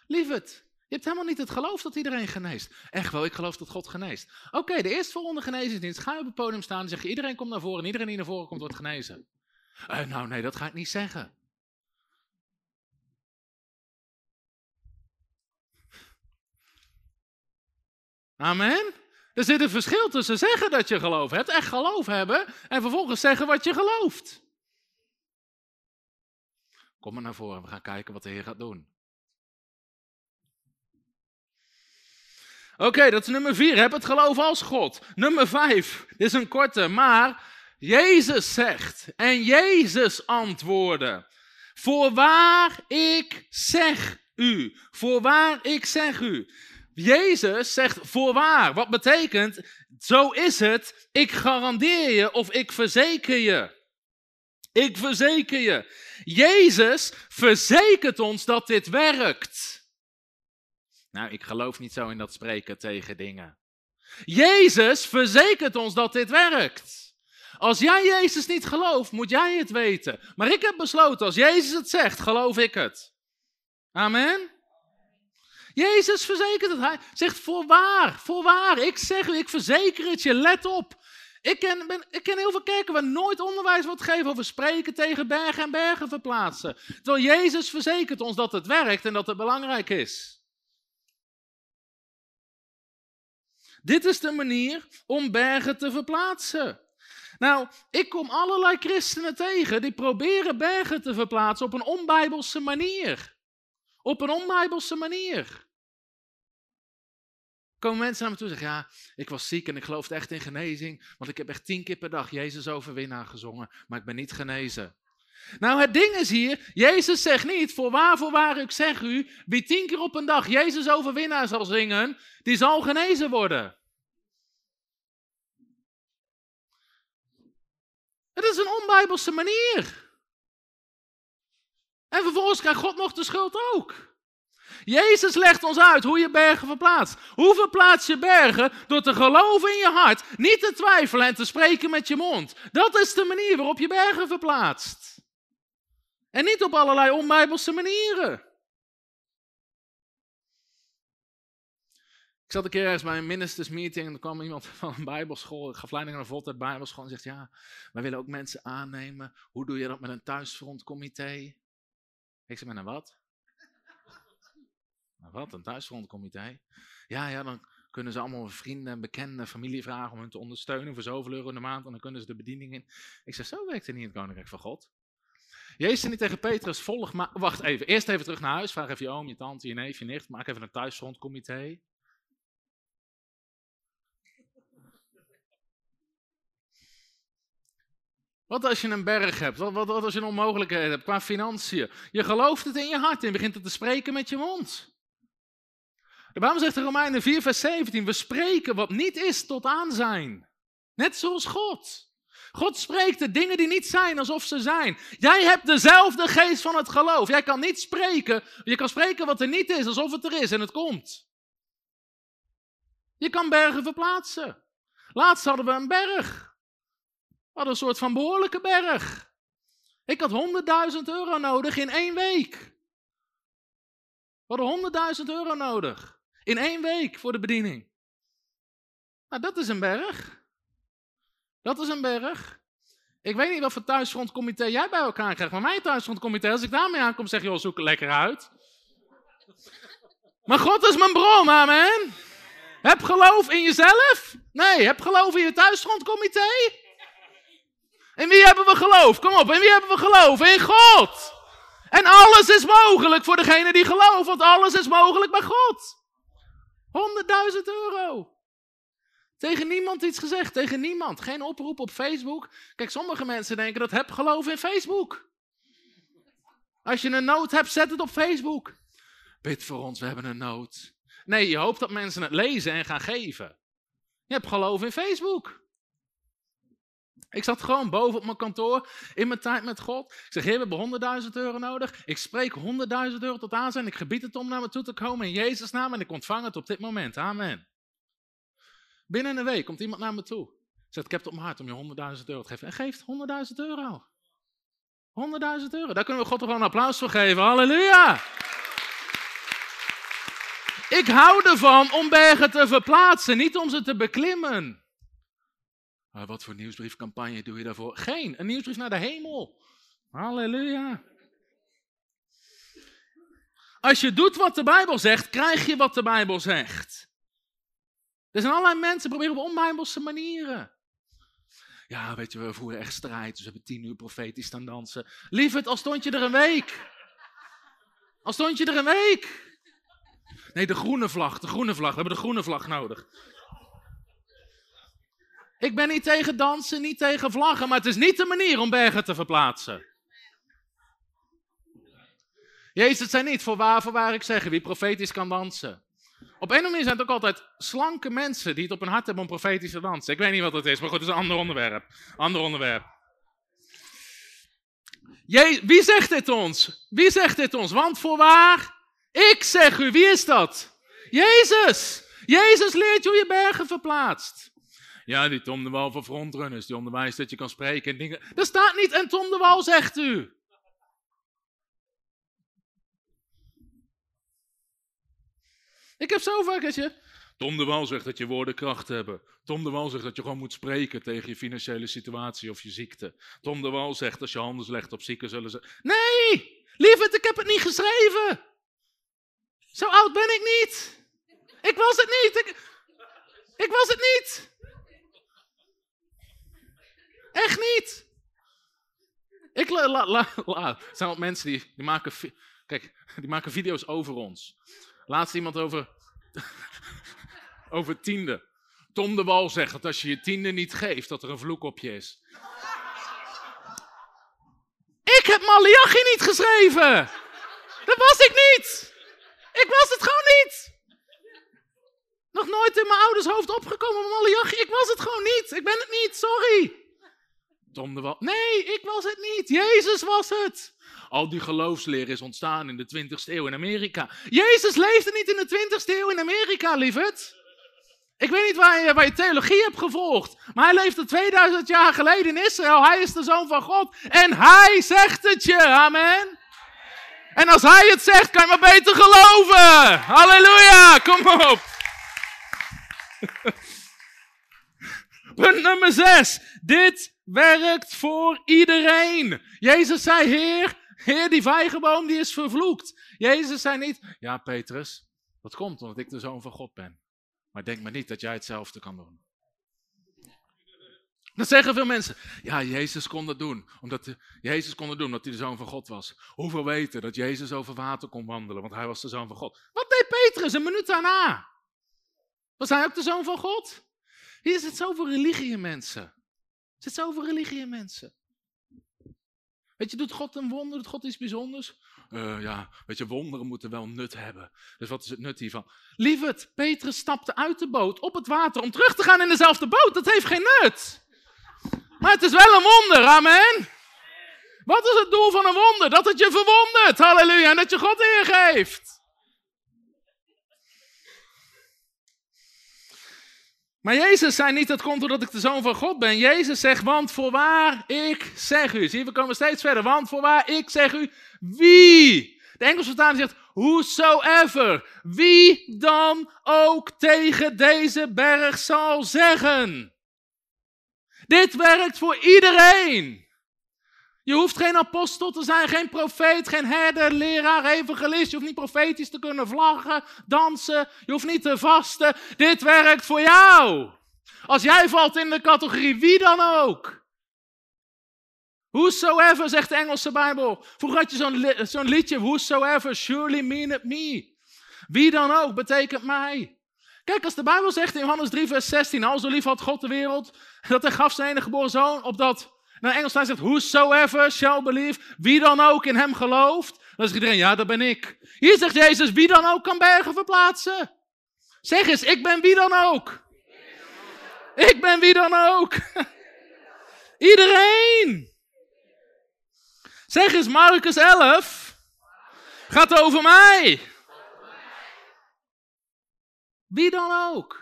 Lieverd, je hebt helemaal niet het geloof dat iedereen geneest. Echt wel, ik geloof dat God geneest. Oké, de eerstvolgende genezingsdienst, ga je op het podium staan en zeg je, iedereen komt naar voren en iedereen die naar voren komt wordt genezen. Eh, nou nee, dat ga ik niet zeggen. Amen. Er zit een verschil tussen zeggen dat je geloof hebt, echt geloof hebben, en vervolgens zeggen wat je gelooft. Kom maar naar voren, we gaan kijken wat de Heer gaat doen. Oké, dat is nummer vier. Heb het geloof als God. Nummer vijf. Dit is een korte, maar Jezus zegt en Jezus antwoordde. Voorwaar ik zeg u, voorwaar ik zeg u. Jezus zegt voorwaar, wat betekent, zo is het, ik garandeer je of ik verzeker je. Ik verzeker je. Jezus verzekert ons dat dit werkt. Nou, ik geloof niet zo in dat spreken tegen dingen. Jezus verzekert ons dat dit werkt. Als jij Jezus niet gelooft, moet jij het weten. Maar ik heb besloten, als Jezus het zegt, geloof ik het. Amen. Jezus verzekert het. Hij zegt voorwaar, voorwaar. Ik zeg u, ik verzeker het je, let op. Ik ken, ik ken heel veel kerken waar nooit onderwijs wordt gegeven over spreken tegen bergen en bergen verplaatsen. Terwijl Jezus verzekert ons dat het werkt en dat het belangrijk is. Dit is de manier om bergen te verplaatsen. Nou, ik kom allerlei christenen tegen die proberen bergen te verplaatsen op een onbijbelse manier. Op een onbijbelse manier. Komen mensen naar me toe en zeggen, ja, ik was ziek en ik geloofde echt in genezing, want ik heb echt tien keer per dag Jezus overwinnaar gezongen, maar ik ben niet genezen. Nou, het ding is hier, Jezus zegt niet, voorwaar, voorwaar, ik zeg u, wie tien keer op een dag Jezus overwinnaar zal zingen, die zal genezen worden. Het is een onbijbelse manier. En vervolgens krijgt God nog de schuld ook. Jezus legt ons uit hoe je bergen verplaatst. Hoe verplaats je bergen? Door te geloven in je hart, niet te twijfelen en te spreken met je mond. Dat is de manier waarop je bergen verplaatst. En niet op allerlei onbijbelse manieren. Ik zat een keer ergens bij een ministers meeting en er kwam iemand (laughs) van een bijbelschool, ik gaf leiding aan een voltijd bijbelschool en zegt, ja, wij willen ook mensen aannemen. Hoe doe je dat met een thuisfrontcomité? Ik zei, met een wat? Nou, wat, een thuisfrontcomité? Ja, ja, dan kunnen ze allemaal vrienden en bekenden, familie vragen om hun te ondersteunen voor zoveel euro in de maand en dan kunnen ze de bediening in. Ik zeg, zo werkt het niet in het Koninkrijk van God. Jezus zei niet tegen Petrus, volg maar, wacht even, eerst even terug naar huis, vraag even je oom, je tante, je neef, je nicht, maak even een thuisfrontcomité. Wat als je een berg hebt? Wat, wat, als je een onmogelijkheid hebt qua financiën? Je gelooft het in je hart en begint het te spreken met je mond. De Bijbel zegt in Romeinen 4, vers 17: We spreken wat niet is tot aan zijn. Net zoals God. God spreekt de dingen die niet zijn alsof ze zijn. Jij hebt dezelfde geest van het geloof. Jij kan niet spreken. Je kan spreken wat er niet is alsof het er is en het komt. Je kan bergen verplaatsen. Laatst hadden we een berg hadden een soort van behoorlijke berg. Ik had 100.000 euro nodig in één week. We hadden 100.000 euro nodig. In één week voor de bediening. Nou, dat is een berg. Dat is een berg. Ik weet niet wat voor thuisfrontcomité jij bij elkaar krijgt. Maar mijn thuisfrontcomité, als ik daarmee aankom, zeg je, zoek het lekker uit. Maar God is mijn bron, amen. Heb geloof in jezelf? Nee, heb geloof in je thuisfrontcomité? In wie hebben we geloof? Kom op, in wie hebben we geloof? In God. En alles is mogelijk voor degene die gelooft, want alles is mogelijk bij God. 100.000 euro. Tegen niemand iets gezegd, tegen niemand. Geen oproep op Facebook. Kijk, sommige mensen denken dat heb geloof in Facebook. Als je een nood hebt, zet het op Facebook. Bid voor ons, we hebben een nood. Nee, je hoopt dat mensen het lezen en gaan geven. Je hebt geloof in Facebook. Ik zat gewoon boven op mijn kantoor in mijn tijd met God. Ik zeg, heer, we hebben 100.000 euro nodig. Ik spreek 100.000 euro tot aan zijn. Ik gebied het om naar me toe te komen in Jezus' naam en ik ontvang het op dit moment. Amen. Binnen een week komt iemand naar me toe. Zegt, ik heb het op mijn hart om je 100.000 euro te geven. En geeft 100.000 euro. 100.000 euro. Daar kunnen we God toch wel een applaus voor geven. Halleluja. Ik hou ervan om bergen te verplaatsen, niet om ze te beklimmen. Maar wat voor nieuwsbriefcampagne doe je daarvoor? Geen, een nieuwsbrief naar de hemel. Halleluja. Als je doet wat de Bijbel zegt, krijg je wat de Bijbel zegt. Er zijn allerlei mensen die proberen op onbijbelse manieren. Ja, weet je, we voeren echt strijd, dus we hebben tien uur profetisch staan dansen. Lieverd, al stond je er een week. Al stond je er een week. Nee, de groene vlag, de groene vlag. We hebben de groene vlag nodig. Ik ben niet tegen dansen, niet tegen vlaggen, maar het is niet de manier om bergen te verplaatsen. Jezus zei niet, voor waar, voor waar ik zeg, wie profetisch kan dansen. Op een of andere manier zijn het ook altijd slanke mensen die het op hun hart hebben om profetisch te dansen. Ik weet niet wat het is, maar goed, het is een ander onderwerp. Ander onderwerp. Je, wie zegt dit ons? Wie zegt dit ons? Want voorwaar, ik zeg u, wie is dat? Jezus! Jezus leert je hoe je bergen verplaatst. Ja, die Tom de Wal van Frontrunners, die onderwijst dat je kan spreken en dingen. Dat staat niet en Tom de Wal zegt u. Ik heb zo vaak je. Tom de Wal zegt dat je woorden kracht hebben. Tom de Wal zegt dat je gewoon moet spreken tegen je financiële situatie of je ziekte. Tom de Wal zegt als je handen legt op zieken zullen ze. Nee, lieverd, ik heb het niet geschreven. Zo oud ben ik niet. Ik was het niet. Ik was het niet. Echt niet. Ik la, la, la, la. zijn ook mensen die, die maken, kijk, die maken video's over ons. Laatst iemand over, (laughs) over tiende. Tom de Wal zegt dat als je je tiende niet geeft, dat er een vloek op je is. Ik heb Malachi niet geschreven. Dat was ik niet. Ik was het gewoon niet. Nog nooit in mijn ouders hoofd opgekomen, Malachi. Ik was het gewoon niet. Ik ben het niet, sorry. Tom de. Nee, ik was het niet. Jezus was het. Al die geloofsleer is ontstaan in de 20ste eeuw in Amerika. Jezus leefde niet in de 20ste eeuw in Amerika, lieverd. Ik weet niet waar je, waar je theologie hebt gevolgd, maar hij leefde 2000 jaar geleden in Israël. Hij is de zoon van God en hij zegt het je. Amen. En als hij het zegt, kan je maar beter geloven. Halleluja, kom op. (laughs) Punt nummer 6. Dit werkt voor iedereen. Jezus zei, Heer, Heer, die vijgenboom die is vervloekt. Jezus zei niet, ja Petrus, dat komt omdat ik de zoon van God ben. Maar denk maar niet dat jij hetzelfde kan doen. Dat zeggen veel mensen. Ja, Jezus kon dat doen. Omdat Jezus kon dat doen omdat hij de zoon van God was. Hoeveel weten dat Jezus over water kon wandelen, want hij was de zoon van God. Wat deed Petrus een minuut daarna? Was hij ook de zoon van God? Hier zit zoveel religie mensen. Er zit zoveel religie in mensen. Weet je, doet God een wonder? Doet God iets bijzonders? Uh, ja, weet je, wonderen moeten wel nut hebben. Dus wat is het nut hiervan? Lieverd, Petrus stapte uit de boot op het water om terug te gaan in dezelfde boot. Dat heeft geen nut. Maar het is wel een wonder, amen. Wat is het doel van een wonder? Dat het je verwondert, halleluja, en dat je God geeft. Maar Jezus zei niet, dat komt doordat ik de zoon van God ben. Jezus zegt, want voorwaar ik zeg u. Zie, we komen steeds verder. Want voorwaar ik zeg u, wie? De Engelse vertaling zegt, whosoever. Wie dan ook tegen deze berg zal zeggen. Dit werkt voor iedereen. Je hoeft geen apostel te zijn, geen profeet, geen herder, leraar, evangelist. Je hoeft niet profetisch te kunnen vlaggen, dansen. Je hoeft niet te vasten. Dit werkt voor jou. Als jij valt in de categorie wie dan ook. Whosoever, zegt de Engelse Bijbel. Vroeger had je zo'n zo'n liedje, whosoever, surely mean it me. Wie dan ook, betekent mij. Kijk, als de Bijbel zegt in Johannes 3, vers 16, al zo lief had God de wereld, dat hij gaf zijn enige geboren zoon, opdat nou, Engels zegt, whosoever shall believe, wie dan ook in hem gelooft. Dan zegt iedereen, ja, dat ben ik. Hier zegt Jezus, wie dan ook kan bergen verplaatsen. Zeg eens, ik ben wie dan ook. Ik ben wie dan ook. (laughs) Iedereen. Zeg eens, Marcus 11 gaat over mij. Wie dan ook.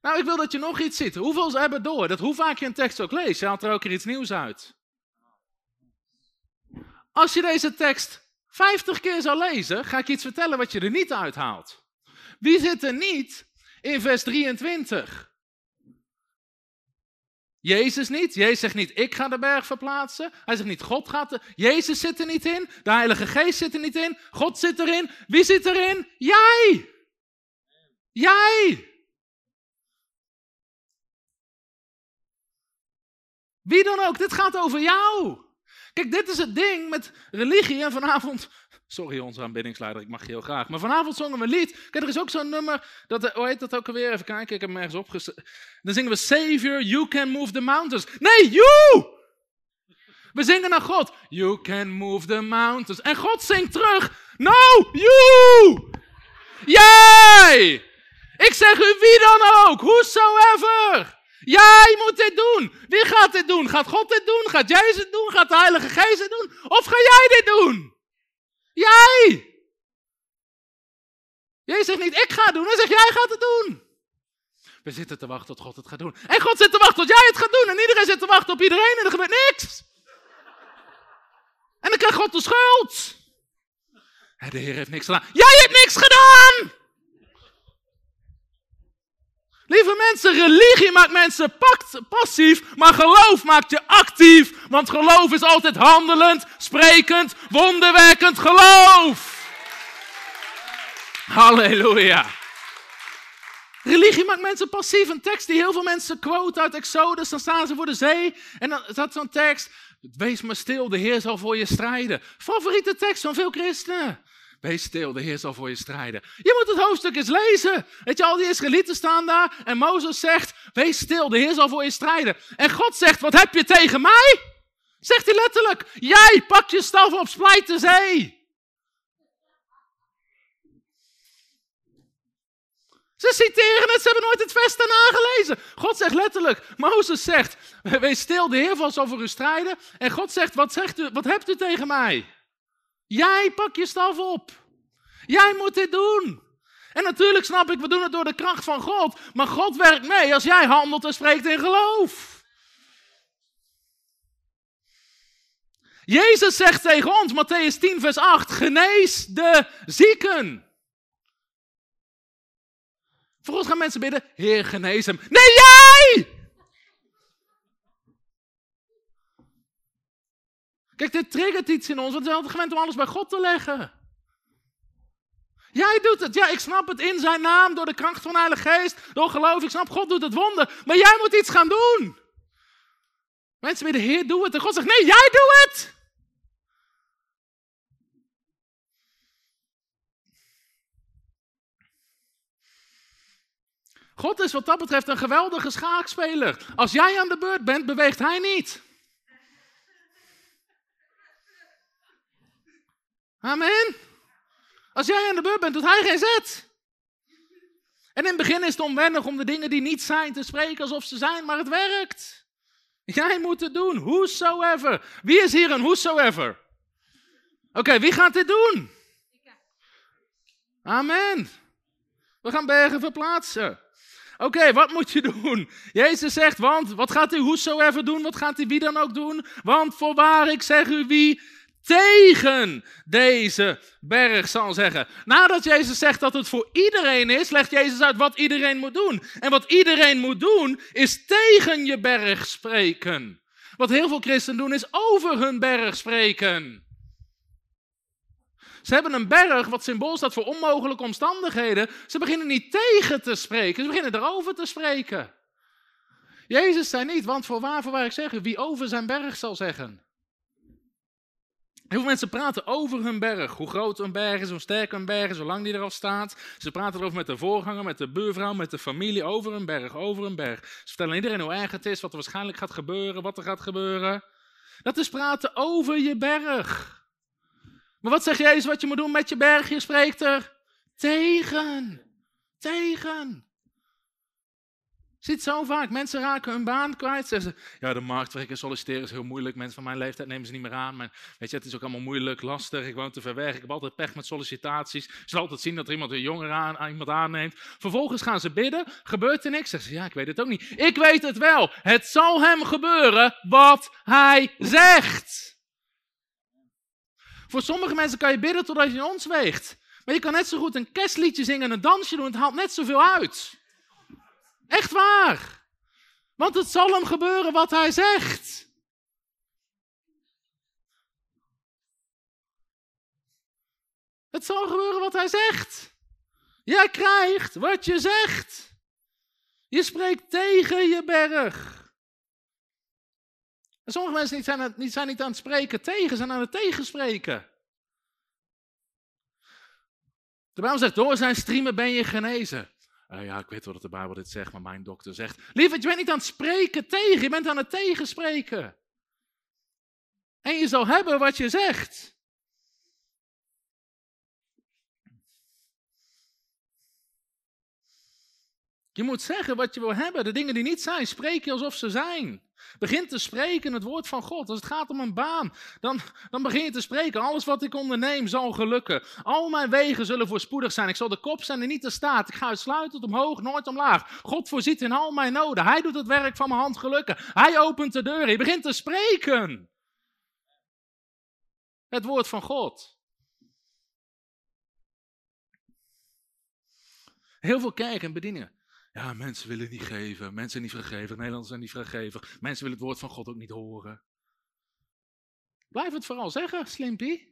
Nou, ik wil dat je nog iets ziet. Hoeveel ze hebben door? Dat hoe vaak je een tekst ook leest, haalt er ook er iets nieuws uit. Als je deze tekst 50 keer zou lezen, ga ik iets vertellen wat je er niet uithaalt. Wie zit er niet in vers 23? Jezus niet. Jezus zegt niet, ik ga de berg verplaatsen. Hij zegt niet, God gaat er. Jezus zit er niet in. De Heilige Geest zit er niet in. God zit erin. Wie zit erin? Jij! Jij! Wie dan ook, dit gaat over jou. Kijk, dit is het ding met religie en vanavond Sorry, onze aanbiddingsleider, ik mag je heel graag. Maar vanavond zongen we een lied. Kijk, er is ook zo'n nummer, dat, hoe heet dat ook alweer? Even kijken, ik heb hem ergens opgeschreven. Dan zingen we Savior, you can move the mountains. Nee, you! We zingen naar God. You can move the mountains. En God zingt terug. No, you! Jij! Ik zeg u wie dan ook, whosoever. Jij moet dit doen. Wie gaat dit doen? Gaat God dit doen? Gaat Jezus het doen? Gaat de Heilige Geest dit doen? Of ga jij dit doen? Jij! Jij zegt niet, ik ga het doen. Hij zegt, jij gaat het doen. We zitten te wachten tot God het gaat doen. En God zit te wachten tot jij het gaat doen. En iedereen zit te wachten op iedereen en er gebeurt niks. En dan krijgt God de schuld. De Heer heeft niks gedaan. Jij hebt niks gedaan! Lieve mensen, religie maakt mensen passief, maar geloof maakt je actief. Want geloof is altijd handelend, sprekend, wonderwerkend geloof. Halleluja. Religie maakt mensen passief. Een tekst die heel veel mensen quote uit Exodus. Dan staan ze voor de zee en dan staat zo'n tekst. Wees maar stil, de Heer zal voor je strijden. Favoriete tekst van veel christenen. Wees stil, de Heer zal voor je strijden. Je moet het hoofdstuk eens lezen. Weet je, al die Israëlieten staan daar en Mozes zegt, wees stil, de Heer zal voor je strijden. En God zegt, wat heb je tegen mij? Zegt hij letterlijk, jij pak je staf op, splijt de zee. Ze citeren het, ze hebben nooit het vers daarna gelezen. God zegt letterlijk, Mozes zegt, wees stil, de Heer zal voor u strijden. En God zegt, wat, zegt u, wat hebt u tegen mij? Jij pak je staf op. Jij moet dit doen. En natuurlijk snap ik, we doen het door de kracht van God. Maar God werkt mee als jij handelt en spreekt in geloof. Jezus zegt tegen ons, Matthäus 10, vers 8, genees de zieken. Voor ons gaan mensen bidden, Heer, genees hem. Nee, jij! Kijk, dit triggert iets in ons, want we zijn altijd gewend om alles bij God te leggen. Jij doet het. Ja, ik snap het in zijn naam, door de kracht van de Heilige Geest, door geloof. Ik snap, God doet het wonder. Maar jij moet iets gaan doen. Mensen bidden, Heer, doe het. En God zegt, nee, jij doet het. God is wat dat betreft een geweldige schaakspeler. Als jij aan de beurt bent, beweegt hij niet. Amen. Als jij aan de beurt bent, doet hij geen zet. En in het begin is het onwennig om de dingen die niet zijn te spreken alsof ze zijn, maar het werkt. Jij moet het doen, whosoever. Wie is hier een whosoever? Oké, wie gaat dit doen? Amen. We gaan bergen verplaatsen. Oké, wat moet je doen? Jezus zegt, want wat gaat u whosoever doen? Wat gaat hij wie dan ook doen? Want voorwaar, ik zeg u wie tegen deze berg zal zeggen. Nadat Jezus zegt dat het voor iedereen is, legt Jezus uit wat iedereen moet doen. En wat iedereen moet doen, is tegen je berg spreken. Wat heel veel christenen doen, is over hun berg spreken. Ze hebben een berg wat symbool staat voor onmogelijke omstandigheden. Ze beginnen niet tegen te spreken, ze beginnen erover te spreken. Jezus zei niet, want voor waar, voor waar ik zeg, wie over zijn berg zal zeggen. Heel veel mensen praten over hun berg. Hoe groot een berg is, hoe sterk een berg is, hoe lang die erop staat. Ze praten erover met de voorganger, met de buurvrouw, met de familie. Over een berg, over een berg. Ze vertellen iedereen hoe erg het is, wat er waarschijnlijk gaat gebeuren, wat er gaat gebeuren. Dat is praten over je berg. Maar wat zeg Jezus wat je moet doen met je berg? Je spreekt er tegen. Tegen. Ziet zo vaak, mensen raken hun baan kwijt. Zeggen ze, ja, de marktwerker solliciteren is heel moeilijk. Mensen van mijn leeftijd nemen ze niet meer aan. Maar weet je, het is ook allemaal moeilijk, lastig. Ik woon te ver weg. Ik heb altijd pech met sollicitaties. Je zal altijd zien dat er iemand een jonger aan, iemand aanneemt. Vervolgens gaan ze bidden. Gebeurt er niks? Zeggen ze, ja, ik weet het ook niet. Ik weet het wel. Het zal hem gebeuren wat hij zegt. Voor sommige mensen kan je bidden totdat je ons weegt. Maar je kan net zo goed een kerstliedje zingen en een dansje doen. Het haalt net zoveel uit. Echt waar. Want het zal hem gebeuren wat hij zegt. Het zal gebeuren wat hij zegt. Jij krijgt wat je zegt. Je spreekt tegen je berg. sommige mensen niet zijn, niet, zijn niet aan het spreken tegen, zijn aan het tegenspreken. De Bijbel zegt, door zijn striemen ben je genezen. Uh, ja, ik weet wel dat de Bijbel dit zegt, maar mijn dokter zegt... Lieverd, je bent niet aan het spreken tegen, je bent aan het tegenspreken. En je zal hebben wat je zegt. Je moet zeggen wat je wil hebben. De dingen die niet zijn, spreek je alsof ze zijn. Begin te spreken het woord van God. Als het gaat om een baan, dan, dan begin je te spreken. Alles wat ik onderneem zal gelukken. Al mijn wegen zullen voorspoedig zijn. Ik zal de kop zijn en niet de staat. Ik ga uitsluitend omhoog, nooit omlaag. God voorziet in al mijn noden. Hij doet het werk van mijn hand gelukken. Hij opent de deuren. Je begint te spreken. Het woord van God. Heel veel kerken en bedieningen. Ja, mensen willen niet geven, mensen niet vergeven, Nederlanders zijn niet vergeven, mensen willen het woord van God ook niet horen. Blijf het vooral zeggen, Slimpy.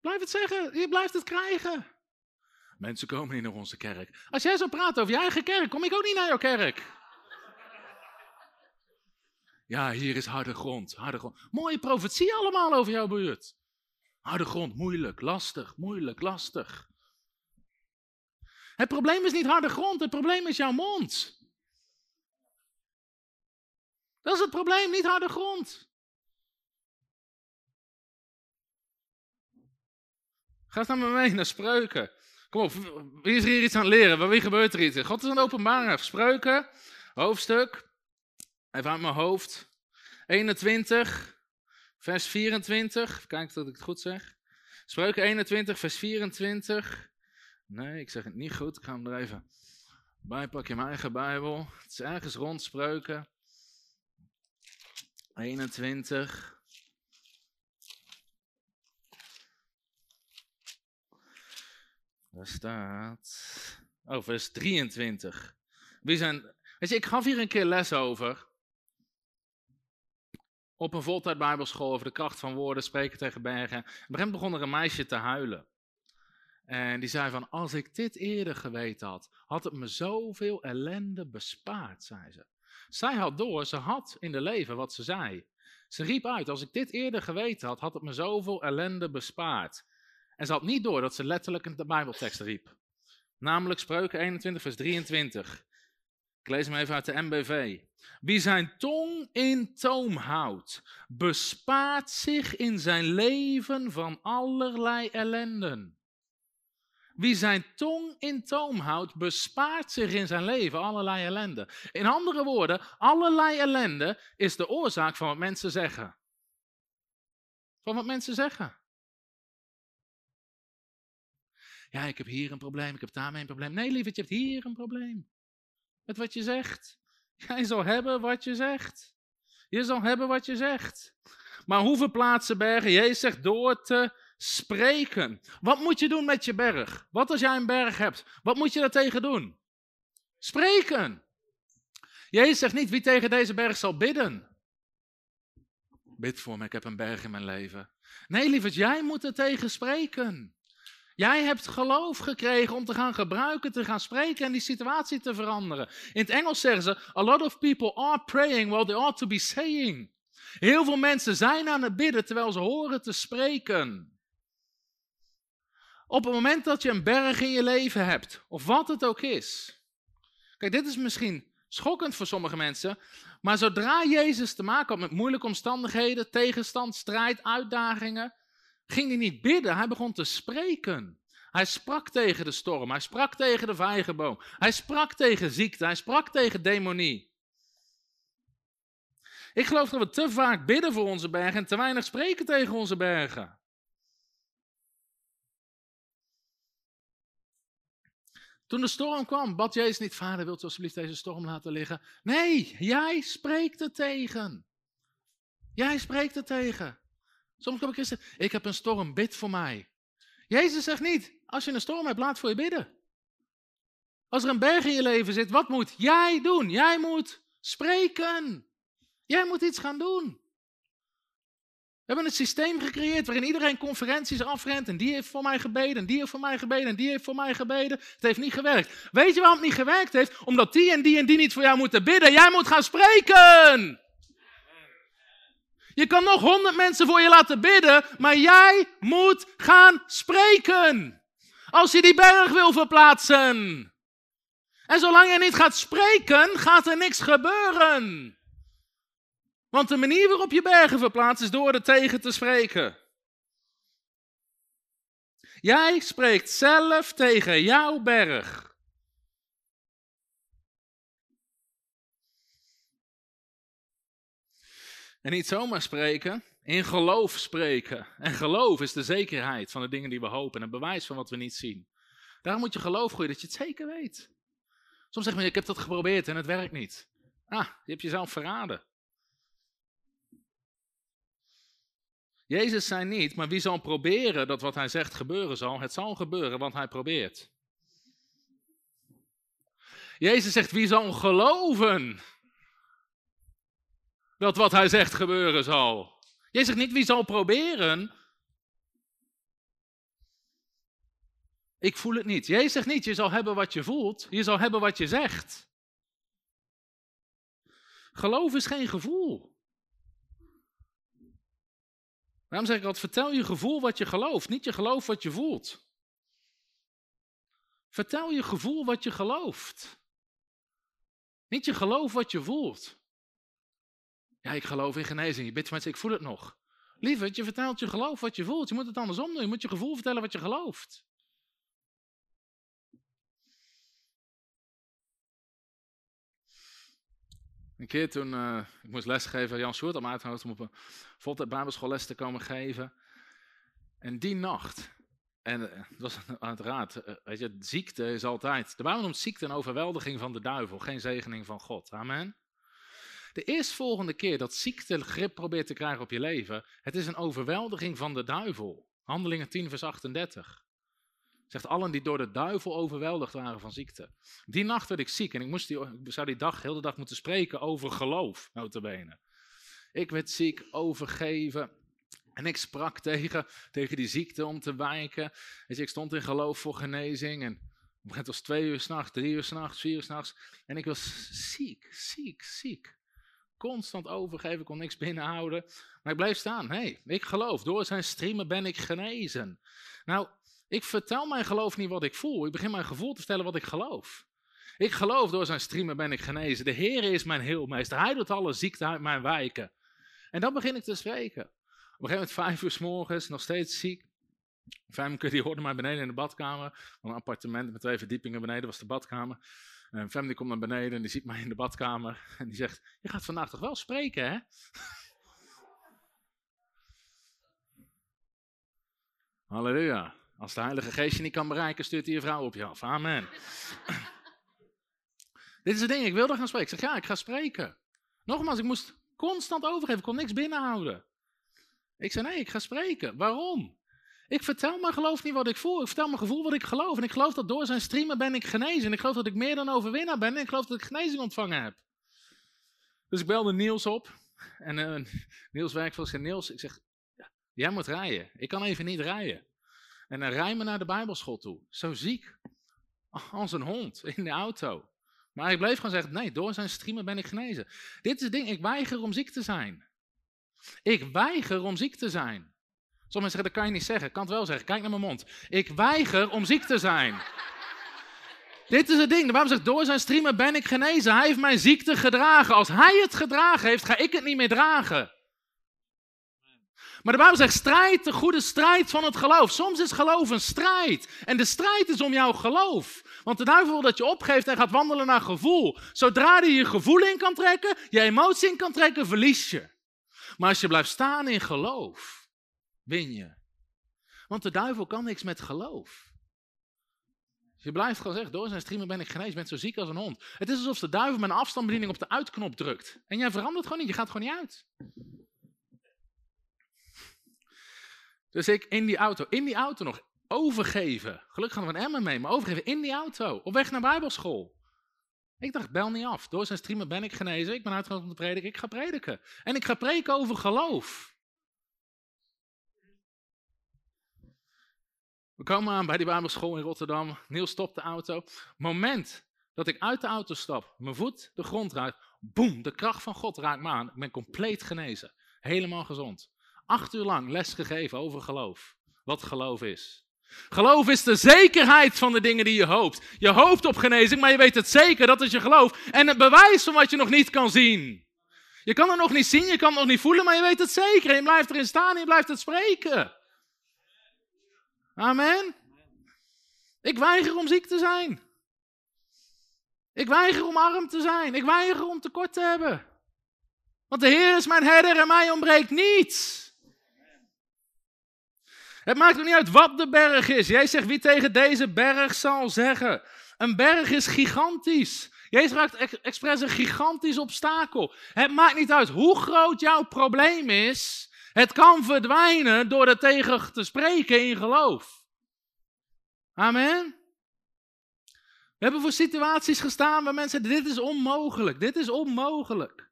Blijf het zeggen, je blijft het krijgen. Mensen komen niet naar onze kerk. Als jij zo praat over je eigen kerk, kom ik ook niet naar jouw kerk. Ja, hier is harde grond, harde grond. Mooie profetie allemaal over jouw buurt. Harde grond, moeilijk, lastig, moeilijk, lastig. Het probleem is niet harde grond, het probleem is jouw mond. Dat is het probleem, niet harde grond. Ga eens naar me mee, naar spreuken. Kom op, wie is er hier iets aan leren? Wie gebeurt er iets? God is een openbaring. Spreuken, hoofdstuk. Even uit mijn hoofd. 21, vers 24. Kijk dat ik het goed zeg. Spreuken 21, vers 24. Nee, ik zeg het niet goed. Ik ga hem er even bij pakken in mijn eigen Bijbel. Het is ergens rond spreuken. 21. Daar staat. Oh, vers 23. Wie zijn. Weet je, ik gaf hier een keer les over. Op een voltijd Bijbelschool over de kracht van woorden, spreken tegen bergen. Op een begon er een meisje te huilen. En die zei van, als ik dit eerder geweten had, had het me zoveel ellende bespaard, zei ze. Zij had door, ze had in de leven wat ze zei. Ze riep uit, als ik dit eerder geweten had, had het me zoveel ellende bespaard. En ze had niet door dat ze letterlijk de Bijbeltekst riep. Namelijk Spreuken 21, vers 23. Ik lees hem even uit de MBV. Wie zijn tong in toom houdt, bespaart zich in zijn leven van allerlei ellenden. Wie zijn tong in toom houdt, bespaart zich in zijn leven allerlei ellende. In andere woorden, allerlei ellende is de oorzaak van wat mensen zeggen. Van wat mensen zeggen. Ja, ik heb hier een probleem, ik heb daarmee een probleem. Nee, lieverd, je hebt hier een probleem. Met wat je zegt. Jij zal hebben wat je zegt. Je zal hebben wat je zegt. Maar hoeveel plaatsen bergen? Jezus zegt door te spreken. Wat moet je doen met je berg? Wat als jij een berg hebt? Wat moet je daartegen doen? Spreken. Jezus zegt niet wie tegen deze berg zal bidden. Bid voor me, ik heb een berg in mijn leven. Nee, lieverd, jij moet er tegen spreken. Jij hebt geloof gekregen om te gaan gebruiken, te gaan spreken en die situatie te veranderen. In het Engels zeggen ze: A lot of people are praying while they ought to be saying. Heel veel mensen zijn aan het bidden terwijl ze horen te spreken. Op het moment dat je een berg in je leven hebt, of wat het ook is. Kijk, dit is misschien schokkend voor sommige mensen, maar zodra Jezus te maken had met moeilijke omstandigheden, tegenstand, strijd, uitdagingen, ging hij niet bidden, hij begon te spreken. Hij sprak tegen de storm, hij sprak tegen de vijgenboom, hij sprak tegen ziekte, hij sprak tegen demonie. Ik geloof dat we te vaak bidden voor onze bergen en te weinig spreken tegen onze bergen. Toen de storm kwam, bad Jezus niet, vader wilt u alsjeblieft deze storm laten liggen? Nee, jij spreekt er tegen. Jij spreekt er tegen. Soms kom ik christen, ik heb een storm, bid voor mij. Jezus zegt niet, als je een storm hebt, laat voor je bidden. Als er een berg in je leven zit, wat moet jij doen? Jij moet spreken. Jij moet iets gaan doen. We hebben een systeem gecreëerd waarin iedereen conferenties afrent. En die heeft voor mij gebeden, en die heeft voor mij gebeden, en die heeft voor mij gebeden. Het heeft niet gewerkt. Weet je waarom het niet gewerkt heeft? Omdat die en die en die niet voor jou moeten bidden. Jij moet gaan spreken. Je kan nog honderd mensen voor je laten bidden, maar jij moet gaan spreken. Als je die berg wil verplaatsen. En zolang je niet gaat spreken, gaat er niks gebeuren. Want de manier waarop je bergen verplaatst is door er tegen te spreken. Jij spreekt zelf tegen jouw berg. En niet zomaar spreken, in geloof spreken. En geloof is de zekerheid van de dingen die we hopen en het bewijs van wat we niet zien. Daarom moet je geloof groeien, dat je het zeker weet. Soms zeg je, ik heb dat geprobeerd en het werkt niet. Ah, je hebt jezelf verraden. Jezus zei niet, maar wie zal proberen dat wat hij zegt gebeuren zal, het zal gebeuren, want hij probeert. Jezus zegt, wie zal geloven dat wat hij zegt gebeuren zal? Jezus zegt niet, wie zal proberen. Ik voel het niet. Jezus zegt niet, je zal hebben wat je voelt, je zal hebben wat je zegt. Geloof is geen gevoel. Daarom zeg ik altijd, vertel je gevoel wat je gelooft, niet je geloof wat je voelt. Vertel je gevoel wat je gelooft. Niet je geloof wat je voelt. Ja, ik geloof in genezing. Je bidt mensen, ik voel het nog. Lieverd, je vertelt je geloof wat je voelt. Je moet het andersom doen. Je moet je gevoel vertellen wat je gelooft. Een keer toen uh, ik moest lesgeven, Jan Soert om uitgenodigd om op een voltijd bijbelschoolles te komen geven. En die nacht, en dat was (laughs) uiteraard, uh, weet je, ziekte is altijd, de Bijbel noemt ziekte een overweldiging van de duivel, geen zegening van God. Amen. De eerstvolgende keer dat ziekte grip probeert te krijgen op je leven, het is een overweldiging van de duivel. Handelingen 10 vers 38. Zegt allen die door de duivel overweldigd waren van ziekte. Die nacht werd ik ziek en ik, moest die, ik zou die dag, heel de dag moeten spreken over geloof, notabene. Ik werd ziek, overgeven. En ik sprak tegen, tegen die ziekte om te wijken. Dus ik stond in geloof voor genezing. En het was twee uur s'nachts, drie uur s'nachts, vier uur s'nachts. En ik was ziek, ziek, ziek. Constant overgeven, kon niks binnenhouden. Maar ik bleef staan. Hey, ik geloof. Door zijn streamen ben ik genezen. Nou, ik vertel mijn geloof niet wat ik voel. Ik begin mijn gevoel te vertellen wat ik geloof. Ik geloof door zijn streamen ben ik genezen. De Heer is mijn heelmeester. Hij doet alle ziekte uit mijn wijken. En dan begin ik te spreken. Op een gegeven moment, vijf uur s morgens, nog steeds ziek. Femke die hoorde mij beneden in de badkamer. Een appartement met twee verdiepingen beneden was de badkamer. En Fem die komt naar beneden en die ziet mij in de badkamer. (laughs) En die zegt, je gaat vandaag toch wel spreken, hè? (laughs) Halleluja. Als de Heilige Geest je niet kan bereiken, stuurt hij je vrouw op je af. Amen. (clears throat) Dit is het ding, ik wilde gaan spreken. Ik zeg, ja, ik ga spreken. Nogmaals, ik moest constant overgeven, ik kon niks binnenhouden. Ik zei, nee, ik ga spreken. Waarom? Ik vertel mijn geloof niet wat ik voel, ik vertel mijn gevoel wat ik geloof. En ik geloof dat door zijn streamen ben ik genezen. En ik geloof dat ik meer dan overwinnaar ben en ik geloof dat ik genezing ontvangen heb. Dus ik belde Niels op. En uh, (laughs) Niels werkt voor Niels, ik zeg, jij moet rijden. Ik kan even niet rijden. En dan rij me naar de Bijbelschool toe. Zo ziek. (laughs) Als een hond in de auto. Maar ik bleef gewoon zeggen: nee, door zijn streamen ben ik genezen. Dit is het ding, ik weiger om ziek te zijn. Ik weiger om ziek te zijn. Sommigen zeggen: dat kan je niet zeggen. Ik kan het wel zeggen. Kijk naar mijn mond. Ik weiger om ziek te zijn. (laughs) Dit is het ding. De Bijbel zegt: door zijn streamen ben ik genezen. Hij heeft mijn ziekte gedragen. Als hij het gedragen heeft, ga ik het niet meer dragen. Maar de Bijbel zegt, strijd de goede strijd van het geloof. Soms is geloof een strijd. En de strijd is om jouw geloof. Want de duivel wil dat je opgeeft en gaat wandelen naar gevoel. Zodra hij je gevoel in kan trekken, je emotie in kan trekken, verlies je. Maar als je blijft staan in geloof, win je. Want de duivel kan niks met geloof. Je blijft gewoon zeggen, door zijn streamen ben ik genezen, je zo ziek als een hond. Het is alsof de duivel met een afstandsbediening op de uitknop drukt. En jij verandert gewoon niet, je gaat gewoon niet uit. Dus ik in die auto, in die auto nog overgeven. Gelukkig gaan we een emmer mee, maar overgeven in die auto. Op weg naar bijbelschool. Ik dacht, bel niet af. Door zijn streamen ben ik genezen. Ik ben uitgenodigd om te prediken. Ik ga prediken. En ik ga preken over geloof. We komen aan bij die bijbelschool in Rotterdam. Niels stopt de auto. Moment dat ik uit de auto stap, mijn voet de grond raakt. Boem, de kracht van God raakt me aan. Ik ben compleet genezen. Helemaal gezond. Acht uur lang les gegeven over geloof. Wat geloof is. Geloof is de zekerheid van de dingen die je hoopt. Je hoopt op genezing, maar je weet het zeker, dat is je geloof. En het bewijs van wat je nog niet kan zien. Je kan het nog niet zien, je kan het nog niet voelen, maar je weet het zeker. En je blijft erin staan en je blijft het spreken. Amen. Ik weiger om ziek te zijn. Ik weiger om arm te zijn. Ik weiger om tekort te hebben. Want de Heer is mijn herder en mij ontbreekt niets. Het maakt ook niet uit wat de berg is. Jij zegt wie tegen deze berg zal zeggen. Een berg is gigantisch. Jezus raakt expres een gigantisch obstakel. Het maakt niet uit hoe groot jouw probleem is. Het kan verdwijnen door er tegen te spreken in geloof. Amen. We hebben voor situaties gestaan waar mensen dit is onmogelijk, dit is onmogelijk.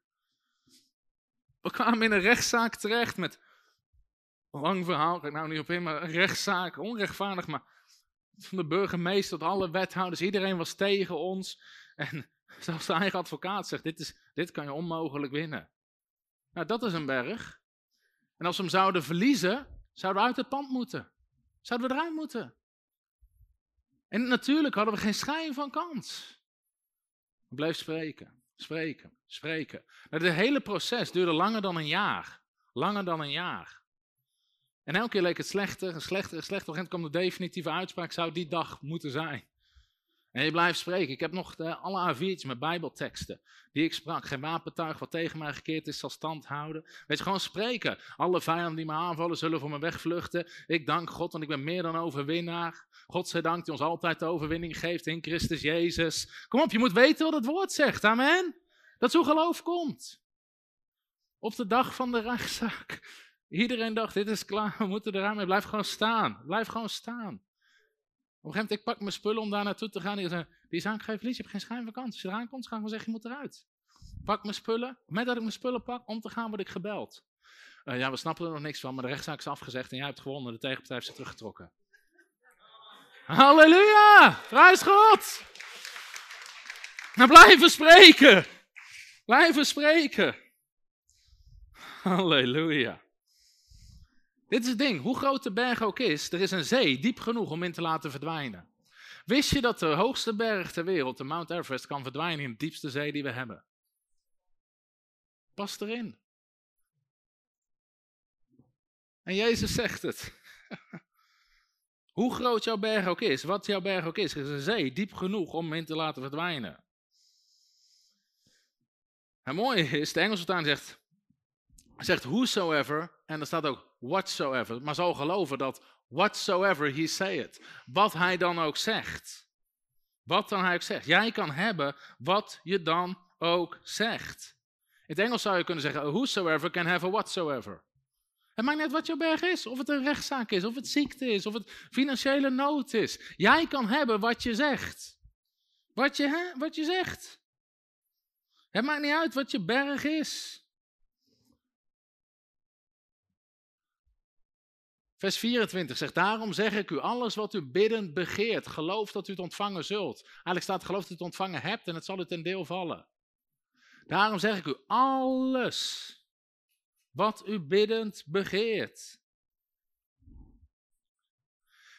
We kwamen in een rechtszaak terecht met lang verhaal, ik nou niet op in, maar rechtszaak, onrechtvaardig, maar van de burgemeester tot alle wethouders, iedereen was tegen ons. En (laughs) zelfs de eigen advocaat zegt, dit, is, dit kan je onmogelijk winnen. Nou, dat is een berg. En als we hem zouden verliezen, zouden we uit het pand moeten. Zouden we eruit moeten. En natuurlijk hadden we geen schijn van kans. We bleef spreken, spreken, spreken. Het hele proces duurde langer dan een jaar. Langer dan een jaar. En elke keer leek het slechter, slechter, slechter. Op een kwam de definitieve uitspraak, zou die dag moeten zijn. En je blijft spreken. Ik heb nog alle A4'tjes met bijbelteksten die ik sprak. Geen wapentuig wat tegen mij gekeerd is, zal stand houden. Weet je, gewoon spreken. Alle vijanden die me aanvallen zullen voor me wegvluchten. Ik dank God, want ik ben meer dan overwinnaar. God zij dank die ons altijd de overwinning geeft in Christus Jezus. Kom op, je moet weten wat het woord zegt. Amen. Dat zo geloof komt. Op de dag van de rechtszaak Iedereen dacht, dit is klaar, (laughs) we moeten eraan mee. Blijf gewoon staan. Blijf gewoon staan. Op een gegeven moment, ik pak mijn spullen om daar naartoe te gaan. Die zei, die zaak geeft je hebt geen schijn van kans. Als je eraan komt, ga ik zeggen, je moet eruit. Pak mijn spullen. Met dat ik mijn spullen pak, om te gaan, word ik gebeld. Uh, ja, we snappen er nog niks van, maar de rechtszaak is afgezegd en jij hebt gewonnen. De tegenpartij heeft zich teruggetrokken. Halleluja! Prijs God! Nou, blijven spreken. Blijven spreken. Halleluja. Dit is het ding, hoe groot de berg ook is, er is een zee diep genoeg om in te laten verdwijnen. Wist je dat de hoogste berg ter wereld, de Mount Everest, kan verdwijnen in de diepste zee die we hebben? Pas erin. En Jezus zegt het. (laughs) Hoe groot jouw berg ook is, wat jouw berg ook is, er is een zee diep genoeg om in te laten verdwijnen. Het mooie is, de Engelse taal zegt, zegt whosoever, en er staat ook whatsoever. Maar zo geloven dat whatsoever he saith. Wat hij dan ook zegt. Wat dan hij ook zegt. Jij kan hebben wat je dan ook zegt. In het Engels zou je kunnen zeggen, whosoever can have a whatsoever. Het maakt net wat je berg is. Of het een rechtszaak is, of het ziekte is, of het financiële nood is. Jij kan hebben wat je zegt. Wat je, hè, wat je zegt. Het maakt niet uit wat je berg is. Vers 24 zegt, daarom zeg ik u, alles wat u biddend begeert, geloof dat u het ontvangen zult. Eigenlijk staat, geloof dat u het ontvangen hebt en het zal u ten deel vallen. Daarom zeg ik u, alles wat u biddend begeert.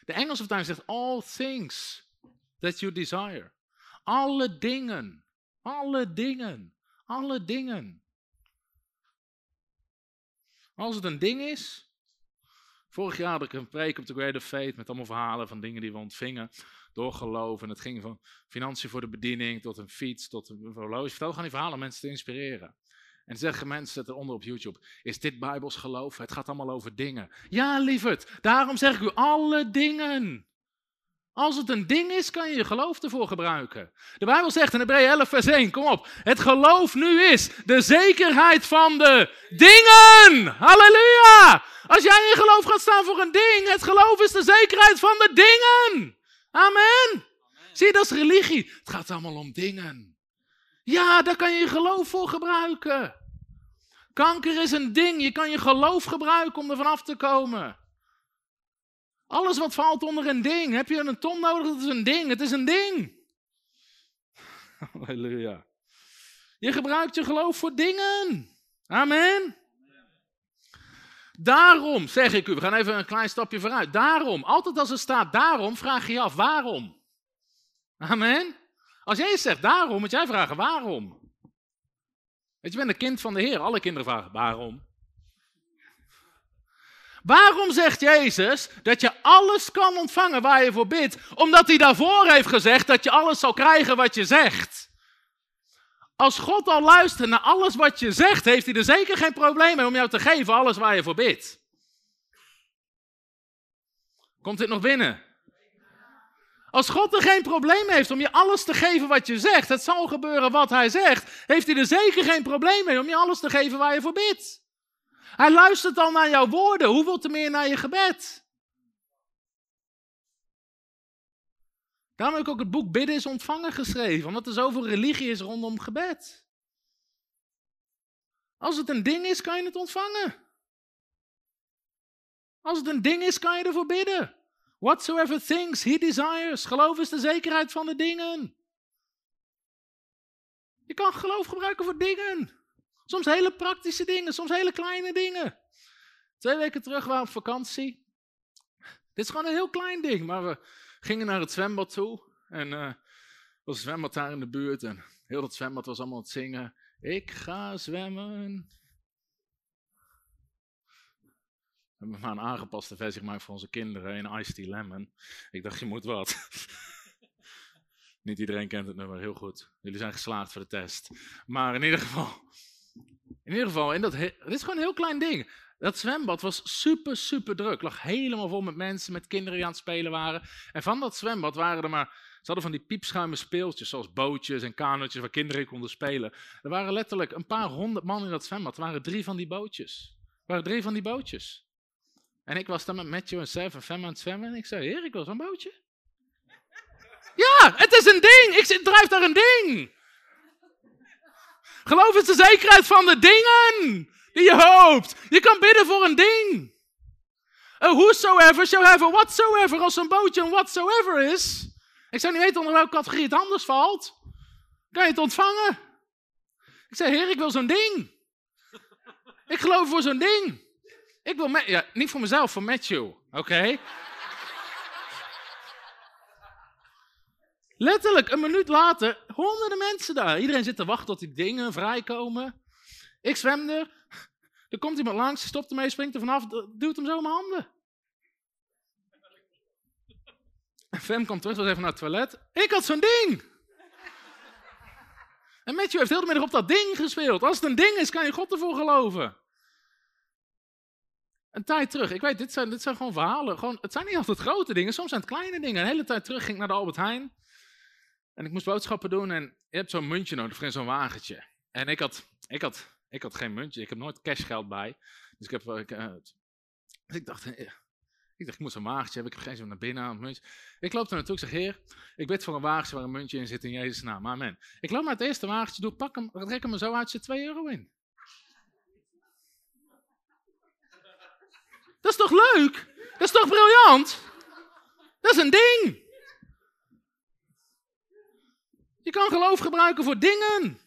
De Engelse vertaling zegt, all things that you desire. Alle dingen, alle dingen, alle dingen. Als het een ding is, Vorig jaar had ik een preek op de Great of Faith met allemaal verhalen van dingen die we ontvingen door geloof. En het ging van financiën voor de bediening tot een fiets, tot een horloge. Vertel gewoon die verhalen om mensen te inspireren. En zeggen mensen eronder op YouTube, is dit Bijbels geloof? Het gaat allemaal over dingen. Ja, lieverd, daarom zeg ik u alle dingen. Als het een ding is, kan je je geloof ervoor gebruiken. De Bijbel zegt in Hebreeën 11 vers 1, kom op. Het geloof nu is de zekerheid van de dingen. Halleluja! Als jij in geloof gaat staan voor een ding, het geloof is de zekerheid van de dingen. Amen. Zie je, dat is religie. Het gaat allemaal om dingen. Ja, daar kan je je geloof voor gebruiken. Kanker is een ding. Je kan je geloof gebruiken om er vanaf te komen. Alles wat valt onder een ding. Heb je een ton nodig? Dat is een ding. Het is een ding. (laughs) Halleluja. Je gebruikt je geloof voor dingen. Amen. Daarom zeg ik u, we gaan even een klein stapje vooruit. Daarom, altijd als er staat daarom, vraag je je af waarom. Amen. Als jij zegt daarom, moet jij vragen waarom. Weet je, je bent een kind van de Heer. Alle kinderen vragen waarom. Waarom zegt Jezus dat je alles kan ontvangen waar je voor bidt? Omdat hij daarvoor heeft gezegd dat je alles zal krijgen wat je zegt. Als God al luistert naar alles wat je zegt, heeft hij er zeker geen probleem mee om jou te geven alles waar je voor bidt. Komt dit nog binnen? Als God er geen probleem heeft om je alles te geven wat je zegt, het zal gebeuren wat hij zegt, heeft hij er zeker geen probleem mee om je alles te geven waar je voor bidt. Hij luistert al naar jouw woorden, hoeveel te meer naar je gebed. Daarom heb ik ook het boek Bidden is ontvangen geschreven, omdat er zoveel religie is rondom gebed. Als het een ding is, kan je het ontvangen. Als het een ding is, kan je ervoor bidden. Whatsoever things he desires. Geloof is de zekerheid van de dingen. Je kan geloof gebruiken voor dingen. Soms hele praktische dingen, soms hele kleine dingen. Twee weken terug waren we op vakantie. Dit is gewoon een heel klein ding, maar we gingen naar het zwembad toe. En uh, was een zwembad daar in de buurt. En heel dat zwembad was allemaal aan het zingen. Ik ga zwemmen. We hebben maar een aangepaste versie gemaakt voor onze kinderen in Ice Tea Lemon. Ik dacht, je moet wat. (laughs) Niet iedereen kent het nummer, heel goed. Jullie zijn geslaagd voor de test. Maar in ieder geval, in ieder geval, in dat, dit is gewoon een heel klein ding. Dat zwembad was super, super druk. Lag helemaal vol met mensen, met kinderen die aan het spelen waren. En van dat zwembad waren er maar. Ze hadden van die piepschuime speeltjes, zoals bootjes en kanootjes waar kinderen konden spelen. Er waren letterlijk een paar honderd man in dat zwembad. Er waren drie van die bootjes. Er waren drie van die bootjes. En ik was dan met Matthew en Seth en Fem aan het zwemmen. En ik zei, heer, ik wil zo'n bootje. (laughs) Ja, het is een ding. Ik drijf daar een ding. Geloof is de zekerheid van de dingen die je hoopt. Je kan bidden voor een ding. A whosoever shall have a whatsoever. Als een bootje een whatsoever is. Ik zou niet weten onder welke categorie het anders valt. Kan je het ontvangen? Ik zei, heer, ik wil zo'n ding. Ik geloof voor zo'n ding. Ik wil, ja, niet voor mezelf, voor Matthew. Oké? Letterlijk, een minuut later, honderden mensen daar. Iedereen zit te wachten tot die dingen vrijkomen. Ik zwem er. Er komt iemand langs, stopt ermee, springt er vanaf, duwt hem zo in mijn handen. Fem komt terug, was even naar het toilet. Ik had zo'n ding. En Matthew heeft heel de middag op dat ding gespeeld. Als het een ding is, kan je God ervoor geloven. Een tijd terug, ik weet, dit zijn, zijn gewoon verhalen. Gewoon, het zijn niet altijd grote dingen, soms zijn het kleine dingen. Een hele tijd terug ging ik naar de Albert Heijn. En ik moest boodschappen doen en je hebt zo'n muntje nodig in zo'n wagentje. En ik had, ik, had, ik had geen muntje, ik heb nooit cashgeld bij. Dus ik, heb, ik, uh, dus ik dacht, eh, ik dacht, ik moet zo'n wagentje hebben. Ik heb geen zin naar binnen. Ik loop er naartoe, ik zeg, heer, ik bid voor een wagentje waar een muntje in zit in Jezus' naam. Amen. Ik loop naar het eerste wagentje, doe, pak hem, trek hem er zo uit, zit 2 euro in. Dat is toch leuk? Dat is toch briljant? Dat is een ding. Je kan geloof gebruiken voor dingen.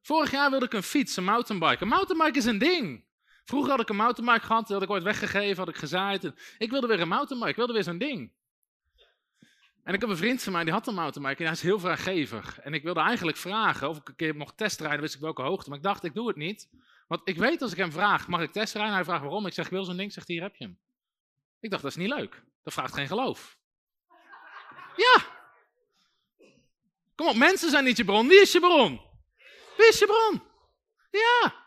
Vorig jaar wilde ik een fiets, een mountainbike. Een mountainbike is een ding. Vroeger had ik een mountainbike gehad, die had ik ooit weggegeven, had ik gezaaid. Ik wilde weer een mountainbike, ik wilde weer zo'n ding. En ik heb een vriend van mij, die had een mountainbike en hij is heel vrijgevig. En ik wilde eigenlijk vragen of ik een keer mocht testrijden, wist ik welke hoogte. Maar ik dacht, ik doe het niet. Want ik weet als ik hem vraag, mag ik testrijden? Hij vraagt waarom. Ik zeg, ik wil zo'n ding. Zegt hier heb je hem. Ik dacht, dat is niet leuk. Dat vraagt geen geloof. Ja. Kom op, mensen zijn niet je bron. Wie is je bron? Wie is je bron? Ja.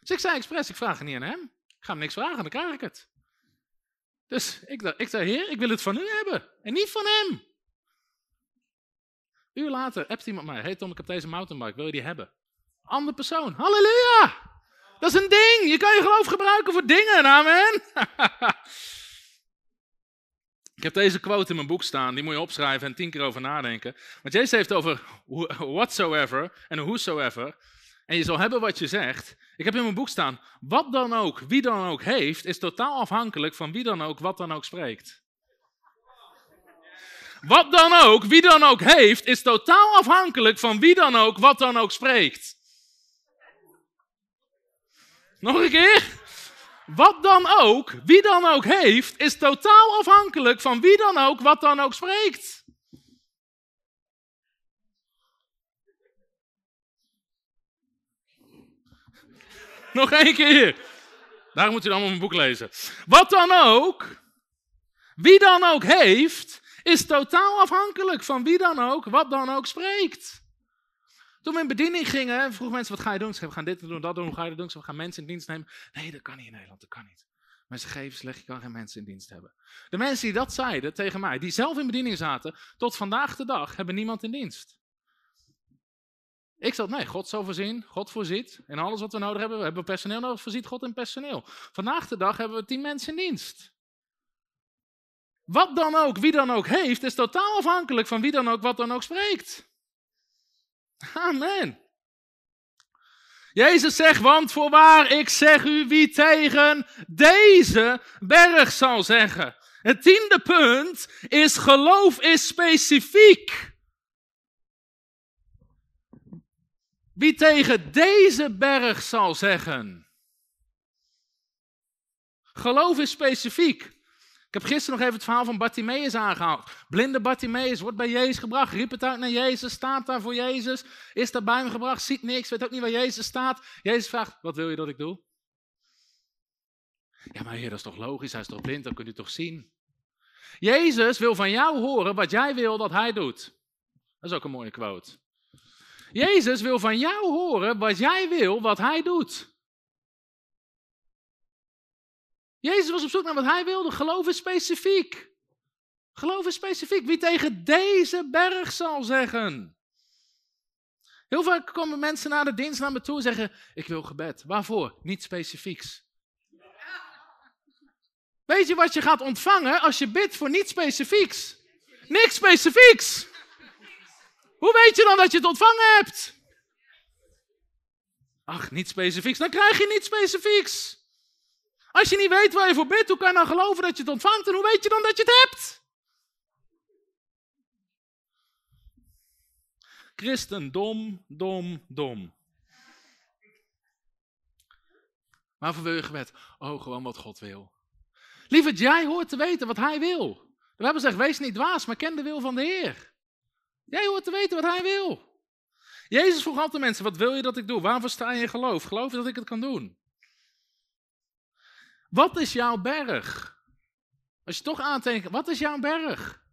Dus ik zei expres, ik vraag het niet aan hem. Ik ga hem niks vragen, dan krijg ik het. Dus ik, ik zei, heer, ik wil het van u hebben. En niet van hem. Een uur later appt iemand mij. Hey Tom, ik heb deze mountainbike. Wil je die hebben? Andere persoon. Halleluja. Dat is een ding. Je kan je geloof gebruiken voor dingen. Amen. (laughs) Ik heb deze quote in mijn boek staan. Die moet je opschrijven en tien keer over nadenken. Want Jezus heeft over whatsoever en whosoever. En je zal hebben wat je zegt. Ik heb in mijn boek staan. Wat dan ook, wie dan ook heeft, is totaal afhankelijk van wie dan ook, wat dan ook spreekt. Wat dan ook, wie dan ook heeft, is totaal afhankelijk van wie dan ook, wat dan ook spreekt. Nog een keer. Wat dan ook, wie dan ook heeft, is totaal afhankelijk van wie dan ook, wat dan ook spreekt. Nog één keer. Daar moet u allemaal mijn boek lezen. Wat dan ook, wie dan ook heeft, is totaal afhankelijk van wie dan ook, wat dan ook spreekt. Toen we in bediening gingen, vroegen mensen, wat ga je doen? Ze we gaan dit doen, dat doen, hoe ga je dat doen? Ze we gaan mensen in dienst nemen. Nee, dat kan niet in Nederland, dat kan niet. Mensen geven slecht, je kan geen mensen in dienst hebben. De mensen die dat zeiden tegen mij, die zelf in bediening zaten, tot vandaag de dag hebben niemand in dienst. Ik zat, nee, God zal voorzien, God voorziet. En alles wat we nodig hebben, we hebben personeel nodig, voorziet God in personeel. Vandaag de dag hebben we tien mensen in dienst. Wat dan ook, wie dan ook heeft, is totaal afhankelijk van wie dan ook, wat dan ook spreekt. Amen. Jezus zegt, want voorwaar, ik zeg u wie tegen deze berg zal zeggen. Het tiende punt is geloof is specifiek. Wie tegen deze berg zal zeggen. Geloof is specifiek. Ik heb gisteren nog even het verhaal van Bartimaeus aangehaald. Blinde Bartimaeus wordt bij Jezus gebracht, riep het uit naar Jezus, staat daar voor Jezus, is daar bij hem gebracht, ziet niks, weet ook niet waar Jezus staat. Jezus vraagt, wat wil je dat ik doe? Ja, maar heer, dat is toch logisch, hij is toch blind, dat kunt u toch zien? Jezus wil van jou horen wat jij wil dat hij doet. Dat is ook een mooie quote. Jezus wil van jou horen wat jij wil wat hij doet. Jezus was op zoek naar wat hij wilde. Geloof is specifiek. Geloof is specifiek. Wie tegen deze berg zal zeggen. Heel vaak komen mensen na de dienst naar me toe en zeggen: Ik wil gebed. Waarvoor? Niet specifieks. Weet je wat je gaat ontvangen als je bidt voor niet specifieks? Niks specifieks. Hoe weet je dan dat je het ontvangen hebt? Ach, niet specifieks. Dan krijg je niet specifieks. Als je niet weet waar je voor bidt, hoe kan je dan geloven dat je het ontvangt? En hoe weet je dan dat je het hebt? Christen, dom, dom, dom. Waarvoor wil je gebed? Oh, gewoon wat God wil. Lieverd, jij hoort te weten wat Hij wil. We hebben gezegd, wees niet dwaas, maar ken de wil van de Heer. Jij hoort te weten wat Hij wil. Jezus vroeg altijd mensen, wat wil je dat ik doe? Waarvoor sta je in geloof? Geloof je dat ik het kan doen? Wat is jouw berg? Als je toch aantekent, wat is jouw berg?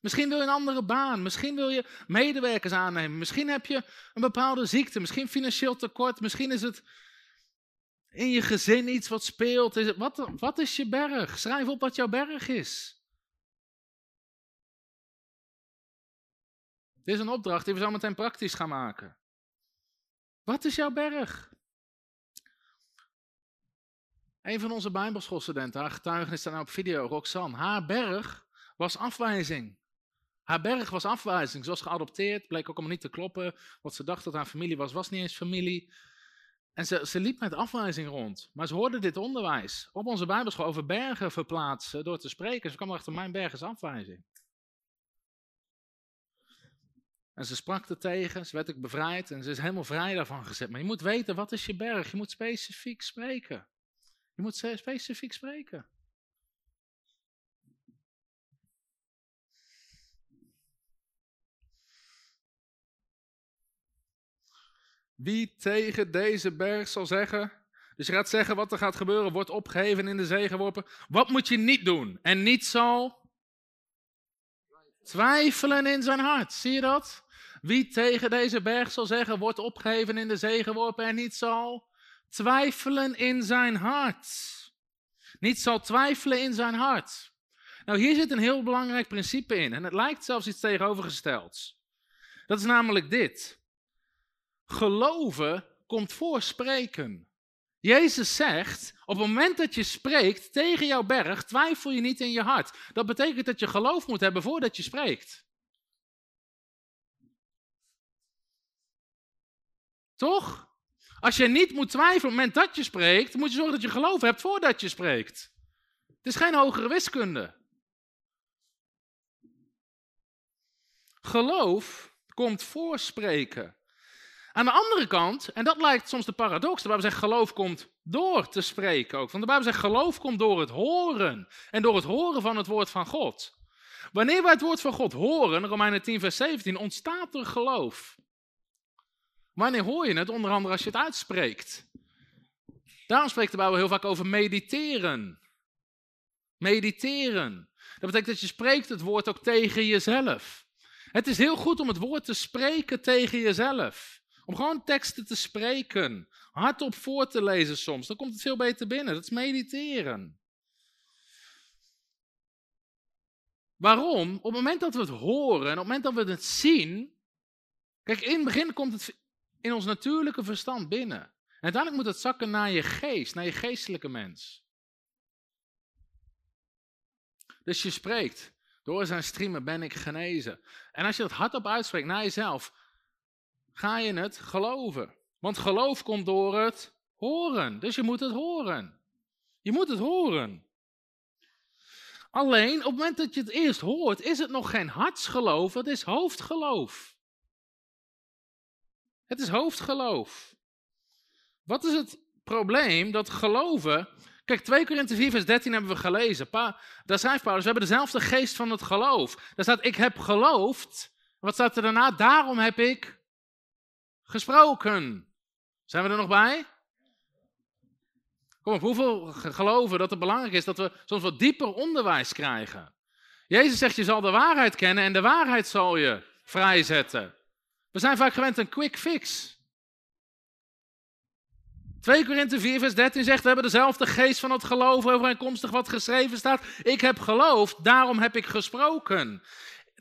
Misschien wil je een andere baan, misschien wil je medewerkers aannemen, misschien heb je een bepaalde ziekte, misschien financieel tekort, misschien is het in je gezin iets wat speelt. Wat, wat is je berg? Schrijf op wat jouw berg is. Dit is een opdracht die we zo meteen praktisch gaan maken. Wat is jouw berg? Een van onze Bijbelschoolstudenten, haar getuigenis staat nou op video, Roxanne. Haar berg was afwijzing. Haar berg was afwijzing. Ze was geadopteerd, bleek ook allemaal niet te kloppen. Wat ze dacht dat haar familie was, was niet eens familie. En ze, ze liep met afwijzing rond. Maar ze hoorde dit onderwijs op onze Bijbelschool over bergen verplaatsen door te spreken. Ze kwam erachter, mijn berg is afwijzing. En ze sprak er tegen, ze werd ook bevrijd en ze is helemaal vrij daarvan gezet. Maar je moet weten, wat is je berg? Je moet specifiek spreken. Je moet specifiek spreken. Wie tegen deze berg zal zeggen, dus je gaat zeggen wat er gaat gebeuren, wordt opgeheven in de zee geworpen. Wat moet je niet doen? En niet zal twijfelen in zijn hart. Zie je dat? Wie tegen deze berg zal zeggen, wordt opgeheven in de zee geworpen en niet zal twijfelen in zijn hart. Niet zal twijfelen in zijn hart. Nou, hier zit een heel belangrijk principe in. En het lijkt zelfs iets tegenovergestelds. Dat is namelijk dit. Geloven komt voor spreken. Jezus zegt, op het moment dat je spreekt tegen jouw berg, twijfel je niet in je hart. Dat betekent dat je geloof moet hebben voordat je spreekt. Toch? Als je niet moet twijfelen op het moment dat je spreekt, moet je zorgen dat je geloof hebt voordat je spreekt. Het is geen hogere wiskunde. Geloof komt voor spreken. Aan de andere kant, en dat lijkt soms de paradox, de Bijbel zegt geloof komt door te spreken ook. Want de Bijbel zegt geloof komt door het horen en door het horen van het woord van God. Wanneer wij het woord van God horen, Romeinen 10 vers 17, ontstaat er geloof. Wanneer hoor je het? Onder andere als je het uitspreekt. Daarom spreekt de Bijbel heel vaak over mediteren. Mediteren. Dat betekent dat je spreekt het woord ook tegen jezelf. Het is heel goed om het woord te spreken tegen jezelf. Om gewoon teksten te spreken. Hardop voor te lezen soms. Dan komt het veel beter binnen. Dat is mediteren. Waarom? Op het moment dat we het horen en op het moment dat we het zien. Kijk, in het begin komt het in ons natuurlijke verstand binnen. En uiteindelijk moet het zakken naar je geest, naar je geestelijke mens. Dus je spreekt. Door zijn streamen ben ik genezen. En als je dat hardop uitspreekt naar jezelf, ga je het geloven. Want geloof komt door het horen. Dus je moet het horen. Je moet het horen. Alleen op het moment dat je het eerst hoort, is het nog geen hartsgeloof, het is hoofdgeloof. Het is hoofdgeloof. Wat is het probleem dat geloven. Kijk, 2 Korinthe 4, vers 13 hebben we gelezen. Pa, daar schrijft Paulus: We hebben dezelfde geest van het geloof. Daar staat: Ik heb geloofd. Wat staat er daarna? Daarom heb ik gesproken. Zijn we er nog bij? Kom op, hoeveel geloven dat het belangrijk is dat we soms wat dieper onderwijs krijgen? Jezus zegt, je zal de waarheid kennen en de waarheid zal je vrijzetten. We zijn vaak gewend een quick fix. 2 Korinthe 4 vers 13 zegt, we hebben dezelfde geest van het geloof overeenkomstig wat geschreven staat. Ik heb geloofd, daarom heb ik gesproken.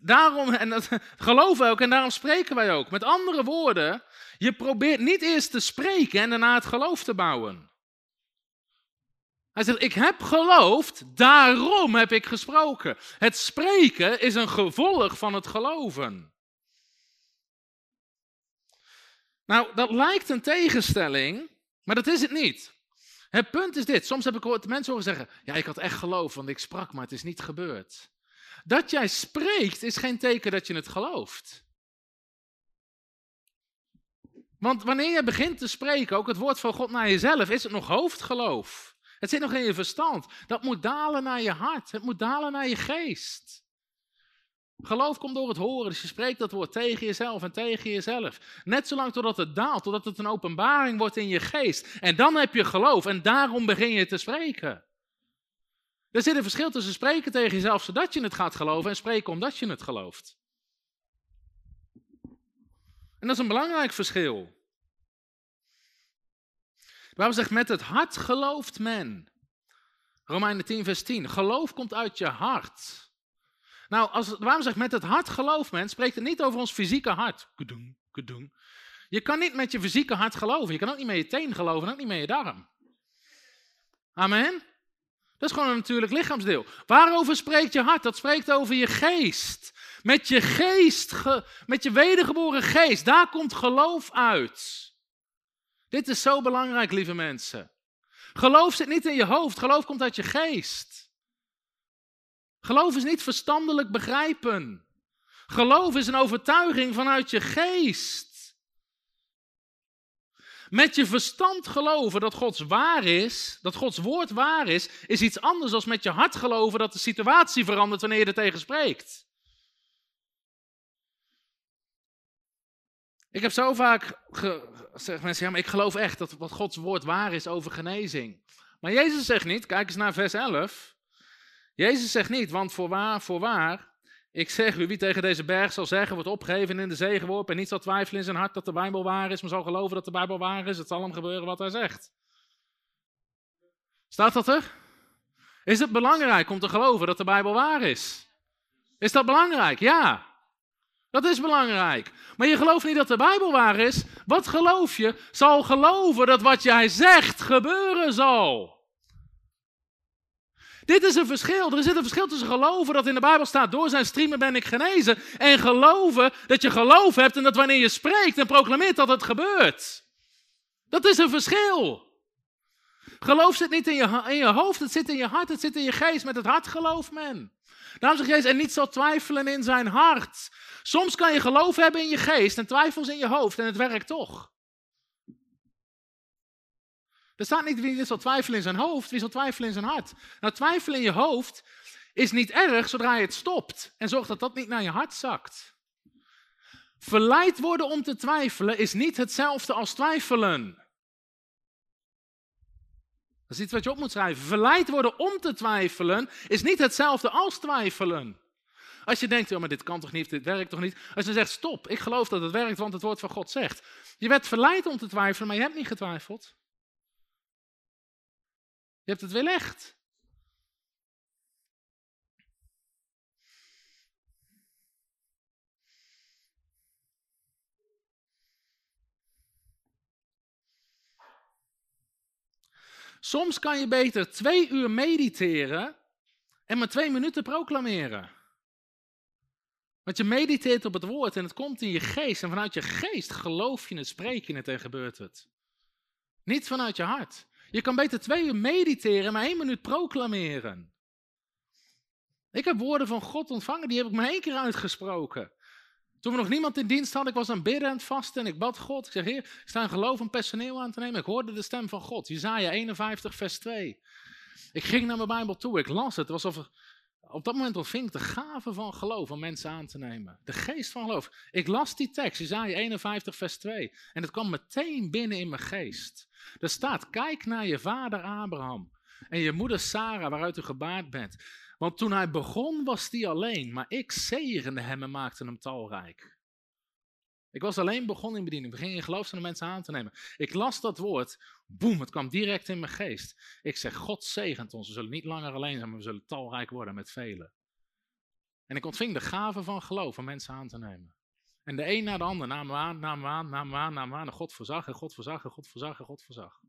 Daarom, en dat (laughs) geloven ook en daarom spreken wij ook. Met andere woorden, je probeert niet eerst te spreken en daarna het geloof te bouwen. Hij zegt, ik heb geloofd, daarom heb ik gesproken. Het spreken is een gevolg van het geloven. Nou, dat lijkt een tegenstelling, maar dat is het niet. Het punt is dit. Soms heb ik mensen horen zeggen: Ja, ik had echt geloof, want ik sprak, maar het is niet gebeurd. Dat jij spreekt is geen teken dat je het gelooft. Want wanneer je begint te spreken, ook het woord van God naar jezelf, is het nog hoofdgeloof. Het zit nog in je verstand. Dat moet dalen naar je hart. Het moet dalen naar je geest. Geloof komt door het horen, dus je spreekt dat woord tegen jezelf en tegen jezelf. Net zolang totdat het daalt, totdat het een openbaring wordt in je geest. En dan heb je geloof en daarom begin je te spreken. Er zit een verschil tussen spreken tegen jezelf zodat je het gaat geloven en spreken omdat je het gelooft. En dat is een belangrijk verschil. Bijbel zegt, met het hart gelooft men. Romeinen 10, vers 10. Geloof komt uit je hart. Nou, als, waarom zegt met het hart gelooft men, spreekt het niet over ons fysieke hart. Kudoen, kudoen. Je kan niet met je fysieke hart geloven. Je kan ook niet met je teen geloven en ook niet met je darm. Amen? Dat is gewoon een natuurlijk lichaamsdeel. Waarover spreekt je hart? Dat spreekt over je geest. Met je geest, met je wedergeboren geest, daar komt geloof uit. Dit is zo belangrijk, lieve mensen. Geloof zit niet in je hoofd, geloof komt uit je geest. Geloof is niet verstandelijk begrijpen. Geloof is een overtuiging vanuit je geest. Met je verstand geloven dat Gods waar is, dat Gods woord waar is, is iets anders dan met je hart geloven dat de situatie verandert wanneer je er tegen spreekt. Ik heb zo vaak gezegd, mensen, ja, maar ik geloof echt dat wat Gods woord waar is over genezing. Maar Jezus zegt niet, kijk eens naar vers 11. Jezus zegt niet, want voorwaar, voorwaar, ik zeg u, wie tegen deze berg zal zeggen, wordt opgegeven in de zee geworpen en niet zal twijfelen in zijn hart dat de Bijbel waar is, maar zal geloven dat de Bijbel waar is, het zal hem gebeuren wat hij zegt. Staat dat er? Is het belangrijk om te geloven dat de Bijbel waar is? Is dat belangrijk? Ja. Dat is belangrijk. Maar je gelooft niet dat de Bijbel waar is. Wat geloof je? Zal geloven dat wat jij zegt gebeuren zal. Dit is een verschil. Er zit een verschil tussen geloven dat in de Bijbel staat, door zijn streamen ben ik genezen. En geloven dat je geloof hebt en dat wanneer je spreekt en proclameert dat het gebeurt. Dat is een verschil. Geloof zit niet in je, in je hoofd, het zit in je hart, het zit in je geest. Met het hart gelooft men. Daarom zegt Jezus, en niet zal twijfelen in zijn hart. Soms kan je geloof hebben in je geest en twijfels in je hoofd en het werkt toch. Er staat niet wie zal twijfelen in zijn hoofd, wie zal twijfelen in zijn hart. Nou, twijfelen in je hoofd is niet erg zodra je het stopt en zorgt dat dat niet naar je hart zakt. Verleid worden om te twijfelen is niet hetzelfde als twijfelen. Dat is iets wat je op moet schrijven. Verleid worden om te twijfelen is niet hetzelfde als twijfelen. Als je denkt, oh, maar dit kan toch niet, dit werkt toch niet. Als je zegt, stop, ik geloof dat het werkt, want het woord van God zegt. Je werd verleid om te twijfelen, maar je hebt niet getwijfeld. Je hebt het weerlegd. Soms kan je beter twee uur mediteren en maar twee minuten proclameren. Want je mediteert op het woord en het komt in je geest. En vanuit je geest geloof je het, spreek je het en gebeurt het. Niet vanuit je hart. Je kan beter twee uur mediteren en maar één minuut proclameren. Ik heb woorden van God ontvangen, die heb ik maar één keer uitgesproken. Toen we nog niemand in dienst hadden, ik was aan bidden en vasten en ik bad God. Ik zeg, heer, ik sta geloof om personeel aan te nemen. Ik hoorde de stem van God, Jezaja 51 vers 2. Ik ging naar mijn Bijbel toe, ik las het. Het was alsof op dat moment ontving ik de gave van geloof om mensen aan te nemen. De geest van geloof. Ik las die tekst, Jezaja 51 vers 2. En het kwam meteen binnen in mijn geest. Er staat, kijk naar je vader Abraham en je moeder Sarah, waaruit u gebaard bent. Want toen hij begon was hij alleen, maar ik zegende hem en maakte hem talrijk. Ik was alleen begonnen in bediening, begin in geloof mensen aan te nemen. Ik las dat woord, boem, het kwam direct in mijn geest. Ik zeg, God zegent ons, we zullen niet langer alleen zijn, maar we zullen talrijk worden met velen. En ik ontving de gave van geloof om mensen aan te nemen. En de een na de ander nam me aan, nam me aan, nam me aan, nam me aan. En God voorzag en God voorzag en God voorzag en God voorzag.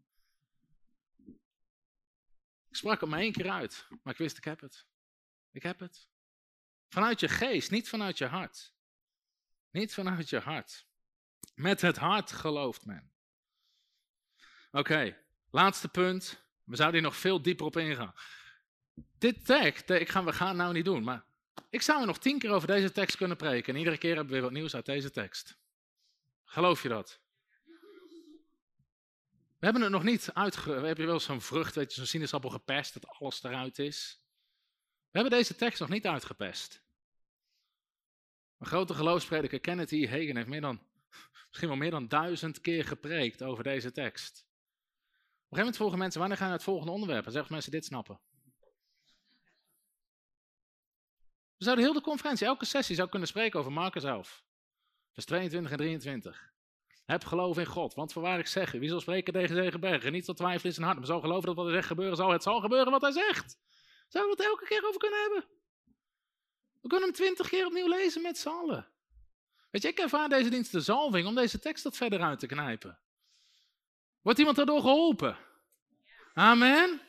Ik sprak het maar één keer uit, maar ik wist, ik heb het. Ik heb het. Vanuit je geest, niet vanuit je hart. Niet vanuit je hart. Met het hart gelooft men. Oké, laatste punt. We zouden hier nog veel dieper op ingaan. Dit tekst, ik ga, we gaan nou niet doen, maar ik zou er nog tien keer over deze tekst kunnen preken. En iedere keer hebben we weer wat nieuws uit deze tekst. Geloof je dat? We hebben het nog niet uitge... We hebben wel zo'n vrucht, weet je, zo'n sinaasappel gepest, dat alles eruit is. We hebben deze tekst nog niet uitgepest. Een grote geloofsprediker, Kenneth E. Hagen, heeft meer dan, (laughs) misschien wel meer dan duizend keer gepreekt over deze tekst. Op een gegeven moment vroegen mensen, wanneer gaan we het volgende onderwerp? En zeggen mensen dit snappen. We zouden heel de conferentie, elke sessie zou kunnen spreken over Marcus 11. Vers 22 en 23. Heb geloof in God, want voorwaar ik zeg, wie zal spreken tegen deze bergen? Niet tot twijfelen in zijn hart, maar zal geloven dat wat hij zegt gebeuren zal. Het zal gebeuren wat hij zegt. Zouden we het elke keer over kunnen hebben? We kunnen hem twintig keer opnieuw lezen met z'n allen. Weet je, ik ervaar deze dienst de zalving om deze tekst wat verder uit te knijpen. Wordt iemand daardoor geholpen? Amen.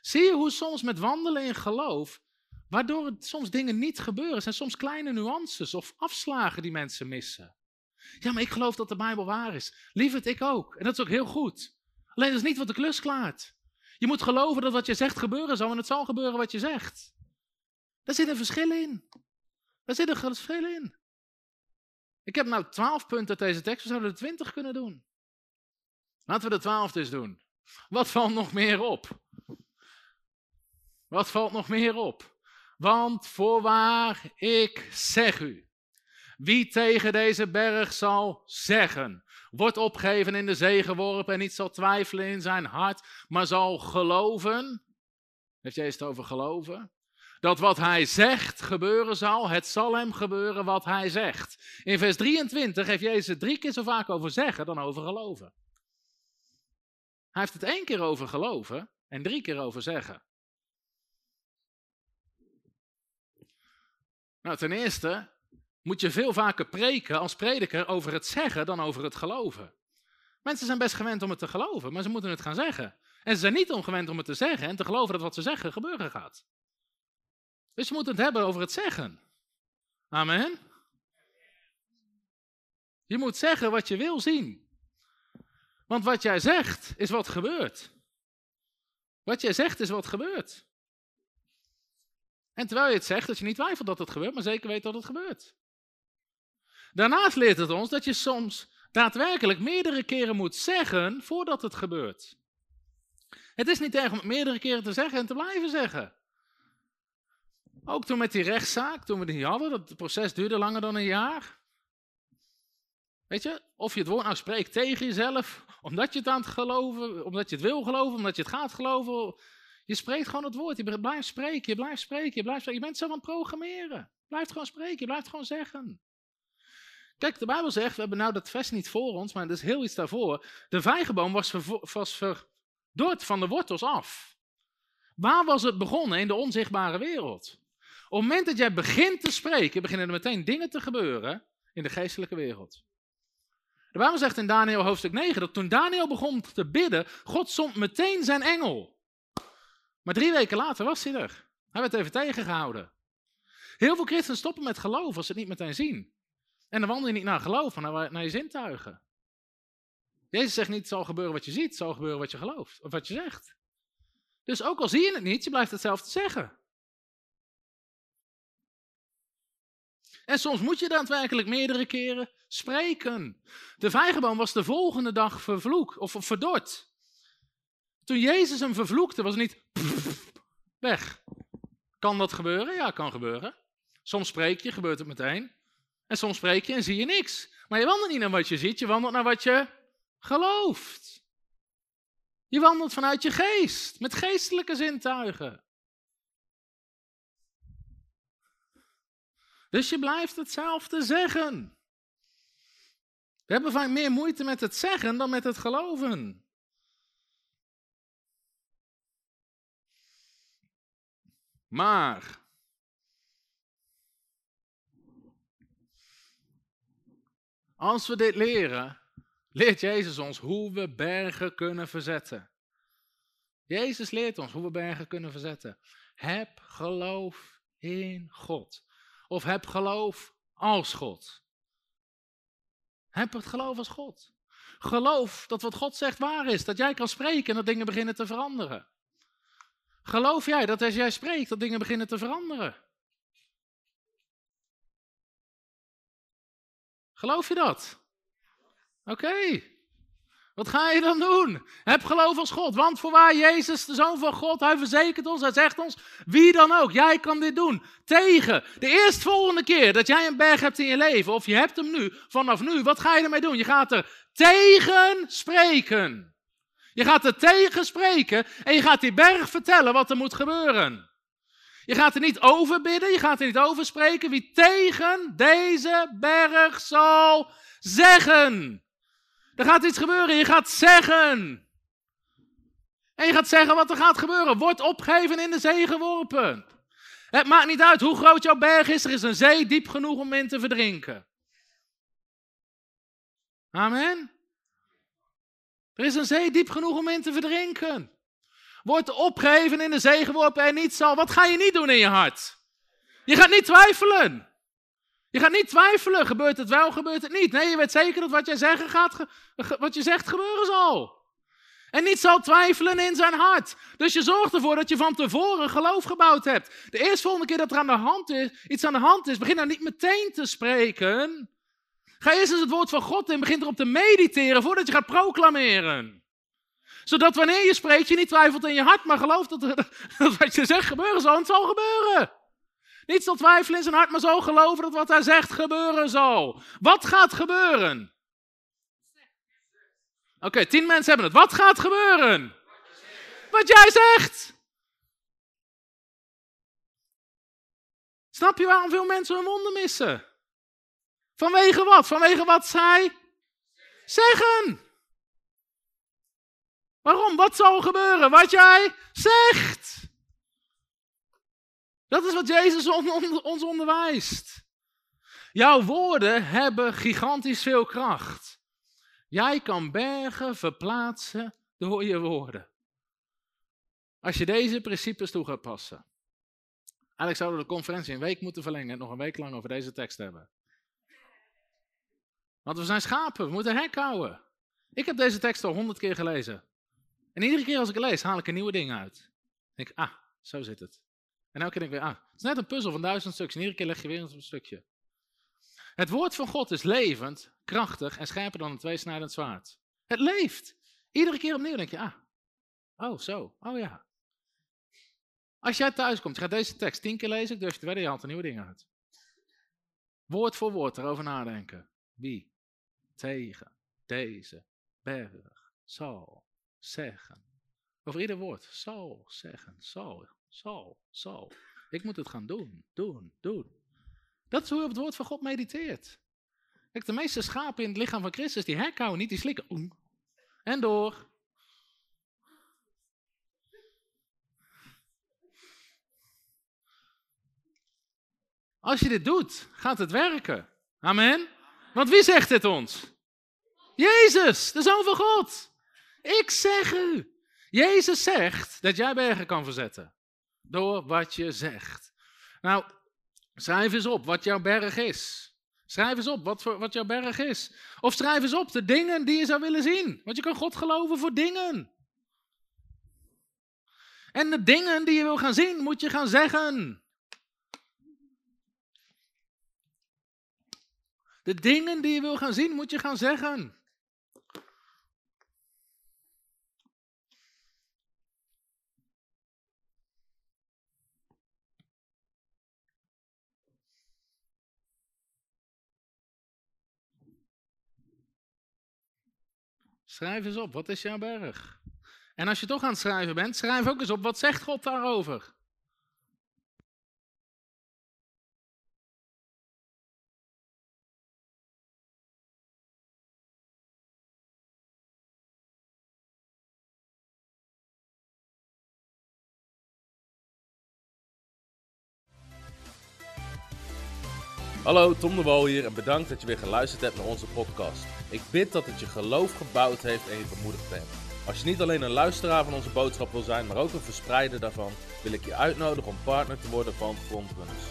Zie je hoe soms met wandelen in geloof, waardoor soms dingen niet gebeuren, zijn soms kleine nuances of afslagen die mensen missen. Ja, maar ik geloof dat de Bijbel waar is. Lieverd, ik ook. En dat is ook heel goed. Alleen dat is niet wat de klus klaart. Je moet geloven dat wat je zegt gebeuren zal en het zal gebeuren wat je zegt. Daar zit een verschil in. Daar zit een verschil in. Ik heb nou twaalf punten uit deze tekst, we zouden er twintig kunnen doen. Laten we de twaalf dus doen. Wat valt nog meer op? Wat valt nog meer op? Want voorwaar, ik zeg u, wie tegen deze berg zal zeggen, wordt opgegeven in de zee geworpen en niet zal twijfelen in zijn hart, maar zal geloven. Heeft jij het over geloven? Dat wat hij zegt gebeuren zal, het zal hem gebeuren wat hij zegt. In vers 23 heeft Jezus drie keer zo vaak over zeggen dan over geloven. Hij heeft het één keer over geloven en drie keer over zeggen. Nou, ten eerste, moet je veel vaker preken als prediker over het zeggen dan over het geloven. Mensen zijn best gewend om het te geloven, maar ze moeten het gaan zeggen. En ze zijn niet ongewend om het te zeggen en te geloven dat wat ze zeggen gebeuren gaat. Dus je moet het hebben over het zeggen. Amen. Je moet zeggen wat je wil zien. Want wat jij zegt is wat gebeurt. Wat jij zegt is wat gebeurt. En terwijl je het zegt, dat je niet twijfelt dat het gebeurt, maar zeker weet dat het gebeurt. Daarnaast leert het ons dat je soms daadwerkelijk meerdere keren moet zeggen voordat het gebeurt. Het is niet erg om meerdere keren te zeggen en te blijven zeggen. Ook toen met die rechtszaak, toen we die hadden, dat proces duurde langer dan een jaar. Weet je, of je het woord nou spreekt tegen jezelf, omdat je het aan het geloven, omdat je het wil geloven, omdat je het gaat geloven. Je spreekt gewoon het woord, je blijft spreken, je blijft spreken, je blijft spreken. Je bent zo aan het programmeren. Je blijft gewoon spreken, je blijft gewoon zeggen. Kijk, de Bijbel zegt, we hebben nou dat vers niet voor ons, maar er is heel iets daarvoor. De vijgenboom was, was verdord van de wortels af. Waar was het begonnen? In de onzichtbare wereld. Op het moment dat jij begint te spreken, beginnen er meteen dingen te gebeuren in de geestelijke wereld. De Bijbel zegt in Daniel hoofdstuk 9 dat toen Daniel begon te bidden, God zond meteen zijn engel. Maar drie weken later was hij er. Hij werd even tegengehouden. Heel veel christenen stoppen met geloof als ze het niet meteen zien. En dan wandel je niet naar geloof, maar naar, je zintuigen. Jezus zegt niet, het zal gebeuren wat je ziet, het zal gebeuren wat je gelooft, of wat je zegt. Dus ook al zie je het niet, je blijft hetzelfde zeggen. En soms moet je daadwerkelijk meerdere keren spreken. De vijgenboom was de volgende dag vervloekt, of verdord. Toen Jezus hem vervloekte, was het niet (laughs) weg. Kan dat gebeuren? Ja, kan gebeuren. Soms spreek je, gebeurt het meteen. En soms spreek je en zie je niks. Maar je wandelt niet naar wat je ziet, je wandelt naar wat je gelooft. Je wandelt vanuit je geest, met geestelijke zintuigen. Dus je blijft hetzelfde zeggen. We hebben vaak meer moeite met het zeggen dan met het geloven. Maar als we dit leren, leert Jezus ons hoe we bergen kunnen verzetten. Jezus leert ons hoe we bergen kunnen verzetten. Heb geloof in God. Of heb geloof als God. Heb het geloof als God. Geloof dat wat God zegt waar is. Dat jij kan spreken en dat dingen beginnen te veranderen. Geloof jij dat als jij spreekt, dat dingen beginnen te veranderen? Geloof je dat? Oké. Wat ga je dan doen? Heb geloof als God. Want voorwaar Jezus, de Zoon van God, hij verzekert ons, hij zegt ons, wie dan ook, jij kan dit doen. Tegen de eerstvolgende keer dat jij een berg hebt in je leven, of je hebt hem nu, vanaf nu, wat ga je ermee doen? Je gaat er tegen spreken. Je gaat er tegen spreken en je gaat die berg vertellen wat er moet gebeuren. Je gaat er niet over bidden, je gaat er niet over spreken wie tegen deze berg zal zeggen. Er gaat iets gebeuren, je gaat zeggen. En je gaat zeggen wat er gaat gebeuren. Wordt opgegeven in de zee geworpen. Het maakt niet uit hoe groot jouw berg is, er is een zee diep genoeg om in te verdrinken. Amen. Er is een zee diep genoeg om in te verdrinken. Wordt opgeheven in de zee geworpen en niet zal. Wat ga je niet doen in je hart? Je gaat niet twijfelen. Je gaat niet twijfelen. Gebeurt het wel, gebeurt het niet. Nee, je weet zeker dat wat, jij zeggen gaat, wat je zegt gebeuren zal. En niet zal twijfelen in zijn hart. Dus je zorgt ervoor dat je van tevoren geloof gebouwd hebt. De eerstvolgende keer dat er aan de hand is, iets aan de hand is, begin dan niet meteen te spreken. Ga eerst eens het woord van God in, begin erop te mediteren voordat je gaat proclameren. Zodat wanneer je spreekt, je niet twijfelt in je hart, maar gelooft dat, (laughs) dat wat je zegt gebeuren zal en het zal gebeuren. Niet zal twijfelen in zijn hart, maar zo geloven dat wat hij zegt gebeuren zal. Wat gaat gebeuren? Oké, tien mensen hebben het. Wat gaat gebeuren? Wat jij zegt. Snap je waarom veel mensen hun wonden missen? Vanwege wat? Vanwege wat zij zeggen. Waarom? Wat zal gebeuren? Wat jij zegt. Dat is wat Jezus ons onderwijst. Jouw woorden hebben gigantisch veel kracht. Jij kan bergen verplaatsen door je woorden. Als je deze principes toe gaat passen. Eigenlijk zouden we de conferentie een week moeten verlengen en nog een week lang over deze tekst hebben. Want we zijn schapen, we moeten hek houden. Ik heb deze tekst al honderd keer gelezen. En iedere keer als ik lees, haal ik er nieuwe dingen uit. Dan denk ik, ah, zo zit het. En elke keer denk ik weer, ah, het is net een puzzel van duizend stukjes. En iedere keer leg je weer een stukje. Het woord van God is levend, krachtig en scherper dan een tweesnijdend zwaard. Het leeft. Iedere keer opnieuw denk je, ah, oh zo, oh ja. Als jij thuis komt, je deze tekst tien keer lezen, ik durf je te wedden, je haalt er nieuwe dingen uit. Woord voor woord erover nadenken. Wie tegen deze berg zal zeggen. Over ieder woord. Zal zeggen, zal, zal, zal. Ik moet het gaan doen, doen, doen. Dat is hoe je op het woord van God mediteert. Kijk, de meeste schapen in het lichaam van Christus, die hekhouden niet, die slikken. En door. Als je dit doet, gaat het werken. Amen. Want wie zegt dit ons? Jezus, de Zoon van God. Ik zeg u. Jezus zegt dat jij bergen kan verzetten. Door wat je zegt. Nou, schrijf eens op wat jouw berg is. Schrijf eens op wat, voor, wat jouw berg is. Of schrijf eens op de dingen die je zou willen zien. Want je kan God geloven voor dingen. En de dingen die je wil gaan zien, moet je gaan zeggen. De dingen die je wil gaan zien, moet je gaan zeggen. Schrijf eens op, wat is jouw berg? En als je toch aan het schrijven bent, schrijf ook eens op, wat zegt God daarover? Hallo, Tom de Wol hier en bedankt dat je weer geluisterd hebt naar onze podcast. Ik bid dat het je geloof gebouwd heeft en je bemoedigd bent. Als je niet alleen een luisteraar van onze boodschap wil zijn, maar ook een verspreider daarvan, wil ik je uitnodigen om partner te worden van Frontrunners.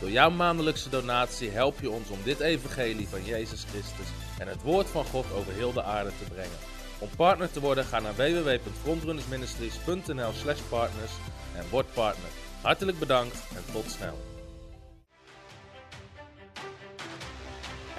Door jouw maandelijkse donatie help je ons om dit evangelie van Jezus Christus en het woord van God over heel de aarde te brengen. Om partner te worden, ga naar www.frontrunnersministries.nl slash partners en word partner. Hartelijk bedankt en tot snel.